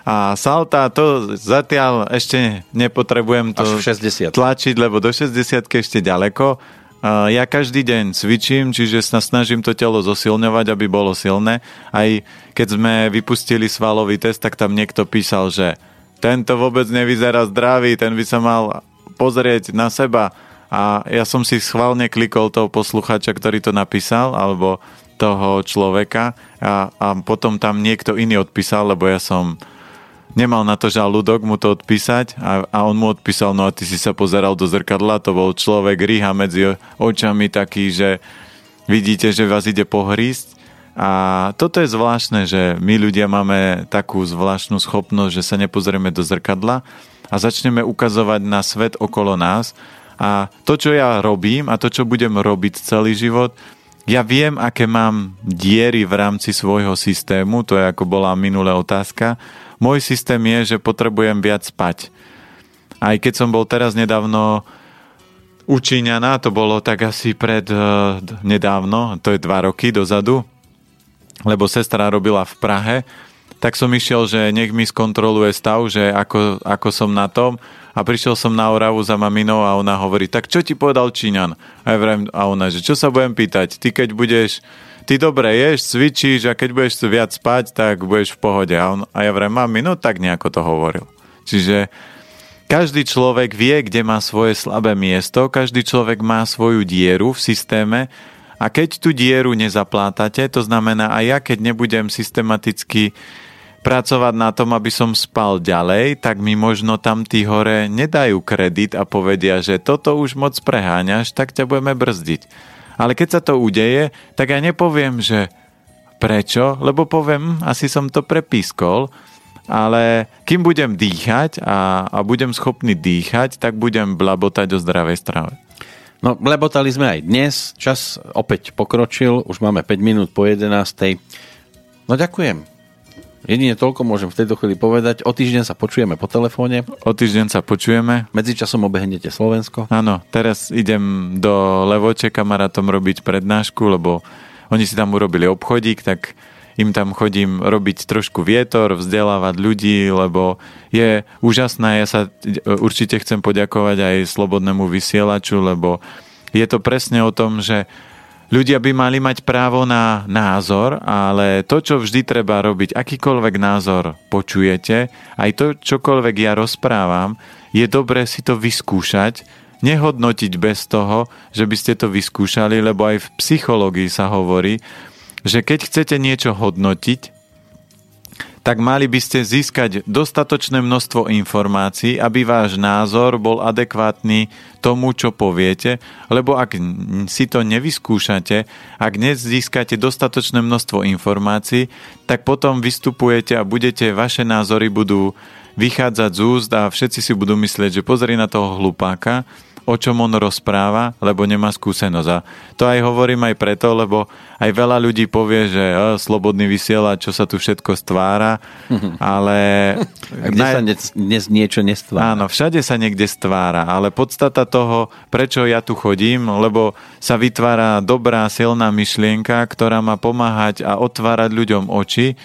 A salta to zatiaľ ešte nepotrebujem to 60. tlačiť, lebo do 60 ešte ďaleko. Ja každý deň cvičím, čiže sa snažím to telo zosilňovať, aby bolo silné. Aj keď sme vypustili svalový test, tak tam niekto písal, že tento vôbec nevyzerá zdravý, ten by sa mal pozrieť na seba. A ja som si schválne klikol toho posluchača, ktorý to napísal, alebo toho človeka a, a potom tam niekto iný odpísal, lebo ja som nemal na to žalúdok mu to odpísať a, a on mu odpísal, no a ty si sa pozeral do zrkadla, to bol človek rýha medzi očami taký, že vidíte, že vás ide pohrísť. A toto je zvláštne, že my ľudia máme takú zvláštnu schopnosť, že sa nepozrieme do zrkadla a začneme ukazovať na svet okolo nás. A to, čo ja robím a to, čo budem robiť celý život, ja viem, aké mám diery v rámci svojho systému, to je ako bola minulá otázka. Môj systém je, že potrebujem viac spať. Aj keď som bol teraz nedávno u Číňana, to bolo tak asi pred uh, nedávno, to je dva roky dozadu, lebo sestra robila v Prahe, tak som išiel, že nech mi skontroluje stav, že ako, ako som na tom a prišiel som na Oravu za maminou a ona hovorí, tak čo ti povedal Číňan? A, ja vrem, a ona, že čo sa budem pýtať? Ty keď budeš, ty dobre ješ, cvičíš a keď budeš viac spať, tak budeš v pohode. A, on, a ja vrem, mami, no tak nejako to hovoril. Čiže každý človek vie, kde má svoje slabé miesto, každý človek má svoju dieru v systéme a keď tú dieru nezaplátate, to znamená aj ja, keď nebudem systematicky pracovať na tom, aby som spal ďalej, tak mi možno tam tí hore nedajú kredit a povedia, že toto už moc preháňaš, tak ťa budeme brzdiť. Ale keď sa to udeje, tak ja nepoviem, že prečo, lebo poviem, hm, asi som to prepískol, ale kým budem dýchať a, a budem schopný dýchať, tak budem blabotať o zdravej strave. No, blabotali sme aj dnes, čas opäť pokročil, už máme 5 minút po 11. No ďakujem. Jedine toľko môžem v tejto chvíli povedať. O týždeň sa počujeme po telefóne. O týždeň sa počujeme. Medzičasom obehnete Slovensko. Áno, teraz idem do Levoče kamarátom robiť prednášku, lebo oni si tam urobili obchodík, tak im tam chodím robiť trošku vietor, vzdelávať ľudí, lebo je úžasné. Ja sa určite chcem poďakovať aj slobodnému vysielaču, lebo je to presne o tom, že ľudia by mali mať právo na názor, ale to, čo vždy treba robiť, akýkoľvek názor počujete, aj to, čokoľvek ja rozprávam, je dobré si to vyskúšať, nehodnotiť bez toho, že by ste to vyskúšali, lebo aj v psychológii sa hovorí, že keď chcete niečo hodnotiť, tak mali by ste získať dostatočné množstvo informácií, aby váš názor bol adekvátny tomu, čo poviete, lebo ak si to nevyskúšate, ak nezískate dostatočné množstvo informácií, tak potom vystupujete a budete, vaše názory budú vychádzať z úst a všetci si budú myslieť, že pozri na toho hlupáka, o čom on rozpráva, lebo nemá skúsenosť. A to aj hovorím aj preto, lebo aj veľa ľudí povie, že o, slobodný vysiela, čo sa tu všetko stvára, ale... A kde sa dnes niečo nestvára? Áno, všade sa niekde stvára, ale podstata toho, prečo ja tu chodím, lebo sa vytvára dobrá, silná myšlienka, ktorá má pomáhať a otvárať ľuďom oči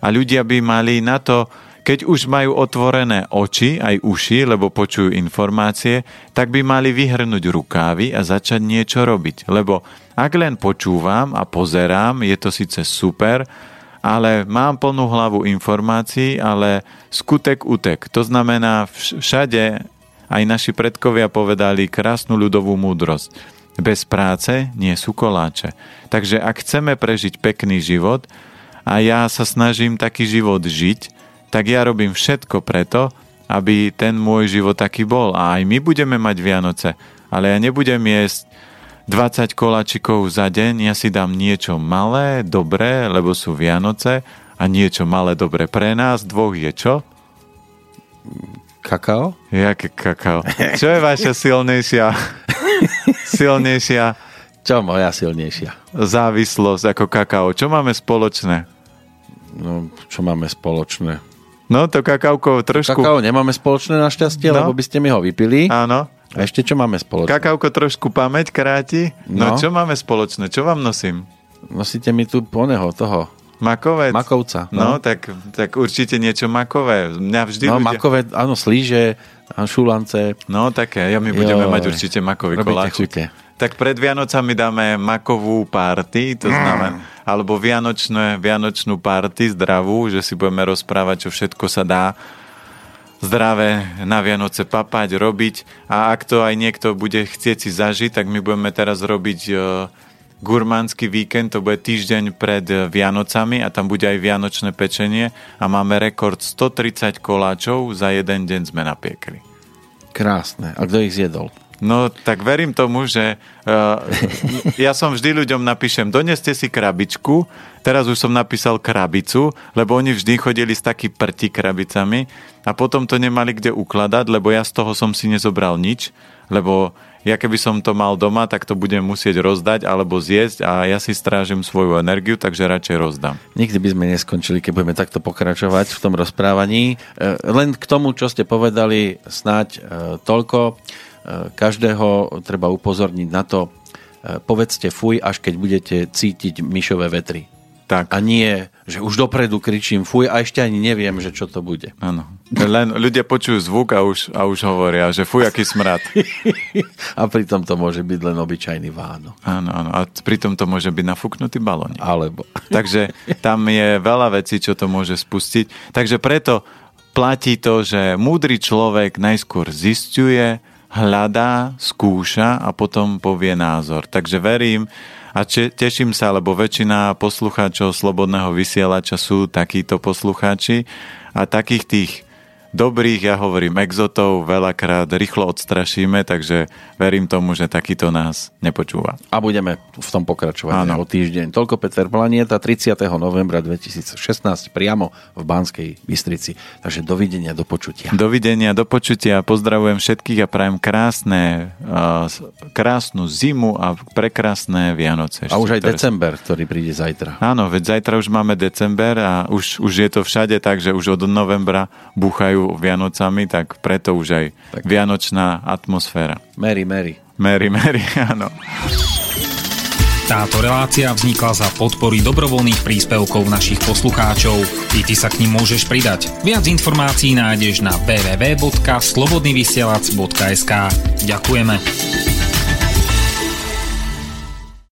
a ľudia by mali na to keď už majú otvorené oči, aj uši, lebo počujú informácie, tak by mali vyhrnúť rukávy a začať niečo robiť. Lebo ak len počúvam a pozerám, je to síce super, ale mám plnú hlavu informácií, ale skutek utek. To znamená, všade aj naši predkovia povedali krásnu ľudovú múdrosť. Bez práce nie sú koláče. Takže ak chceme prežiť pekný život, a ja sa snažím taký život žiť, tak ja robím všetko preto, aby ten môj život taký bol. A aj my budeme mať Vianoce, ale ja nebudem jesť 20 koláčikov za deň, ja si dám niečo malé, dobré, lebo sú Vianoce a niečo malé, dobré pre nás. Dvoch je čo? Kakao? Jaké kakao? Čo je vaša silnejšia? silnejšia? Čo moja silnejšia? Závislosť ako kakao. Čo máme spoločné? No, čo máme spoločné? No to kakauko trošku... Kakao nemáme spoločné našťastie, no. lebo by ste mi ho vypili. Áno. A ešte čo máme spoločné? Kakauko trošku pamäť kráti. No. no čo máme spoločné? Čo vám nosím? Nosíte mi tu poneho, toho. Makovec? Makovca. No, no tak, tak určite niečo makové. Mňa vždy no, ľudia... makové, áno, slíže, šulance. No, také. Ja my budeme jo, mať určite makový koláč. Tak pred Vianocami dáme makovú party, to znamená, mm. alebo vianočné, vianočnú party zdravú, že si budeme rozprávať, čo všetko sa dá zdravé na Vianoce papať, robiť a ak to aj niekto bude chcieť si zažiť, tak my budeme teraz robiť uh, gurmánsky víkend, to bude týždeň pred Vianocami a tam bude aj vianočné pečenie a máme rekord 130 koláčov za jeden deň sme napiekli. Krásne. A kto ich zjedol? No tak verím tomu, že uh, ja som vždy ľuďom napíšem, doneste si krabičku, teraz už som napísal krabicu, lebo oni vždy chodili s taký prti krabicami a potom to nemali kde ukladať, lebo ja z toho som si nezobral nič, lebo ja keby som to mal doma, tak to budem musieť rozdať alebo zjesť a ja si strážim svoju energiu, takže radšej rozdám. Nikdy by sme neskončili, keď budeme takto pokračovať v tom rozprávaní. E, len k tomu, čo ste povedali, snáď e, toľko. E, každého treba upozorniť na to, povedzte fuj, až keď budete cítiť myšové vetry. Tak. A nie, že už dopredu kričím fuj a ešte ani neviem, že čo to bude. Áno. Len ľudia počujú zvuk a už, a už hovoria, že fuj, aký smrad. a pritom to môže byť len obyčajný váno. Áno, áno. A pritom to môže byť nafúknutý balón. Alebo. Takže tam je veľa vecí, čo to môže spustiť. Takže preto platí to, že múdry človek najskôr zistuje, hľadá, skúša a potom povie názor. Takže verím, a teším sa, lebo väčšina poslucháčov Slobodného vysielača sú takíto poslucháči a takých tých dobrých, ja hovorím, exotov veľakrát rýchlo odstrašíme, takže verím tomu, že takýto nás nepočúva. A budeme v tom pokračovať o týždeň. Toľko Peter Planieta 30. novembra 2016 priamo v Banskej Bystrici. Takže dovidenia, do počutia. Dovidenia, do počutia. Pozdravujem všetkých a prajem krásne, krásnu zimu a prekrásne Vianoce. A už aj ktoré... december, ktorý príde zajtra. Áno, veď zajtra už máme december a už, už je to všade tak, že už od novembra búchajú Vianocami, tak preto už aj tak. vianočná atmosféra. Mary, Mary. Mary, Mary, áno. Táto relácia vznikla za podpory dobrovoľných príspevkov našich poslucháčov. I ty sa k ním môžeš pridať. Viac informácií nájdeš na www.slobodnyvysielac.sk Ďakujeme.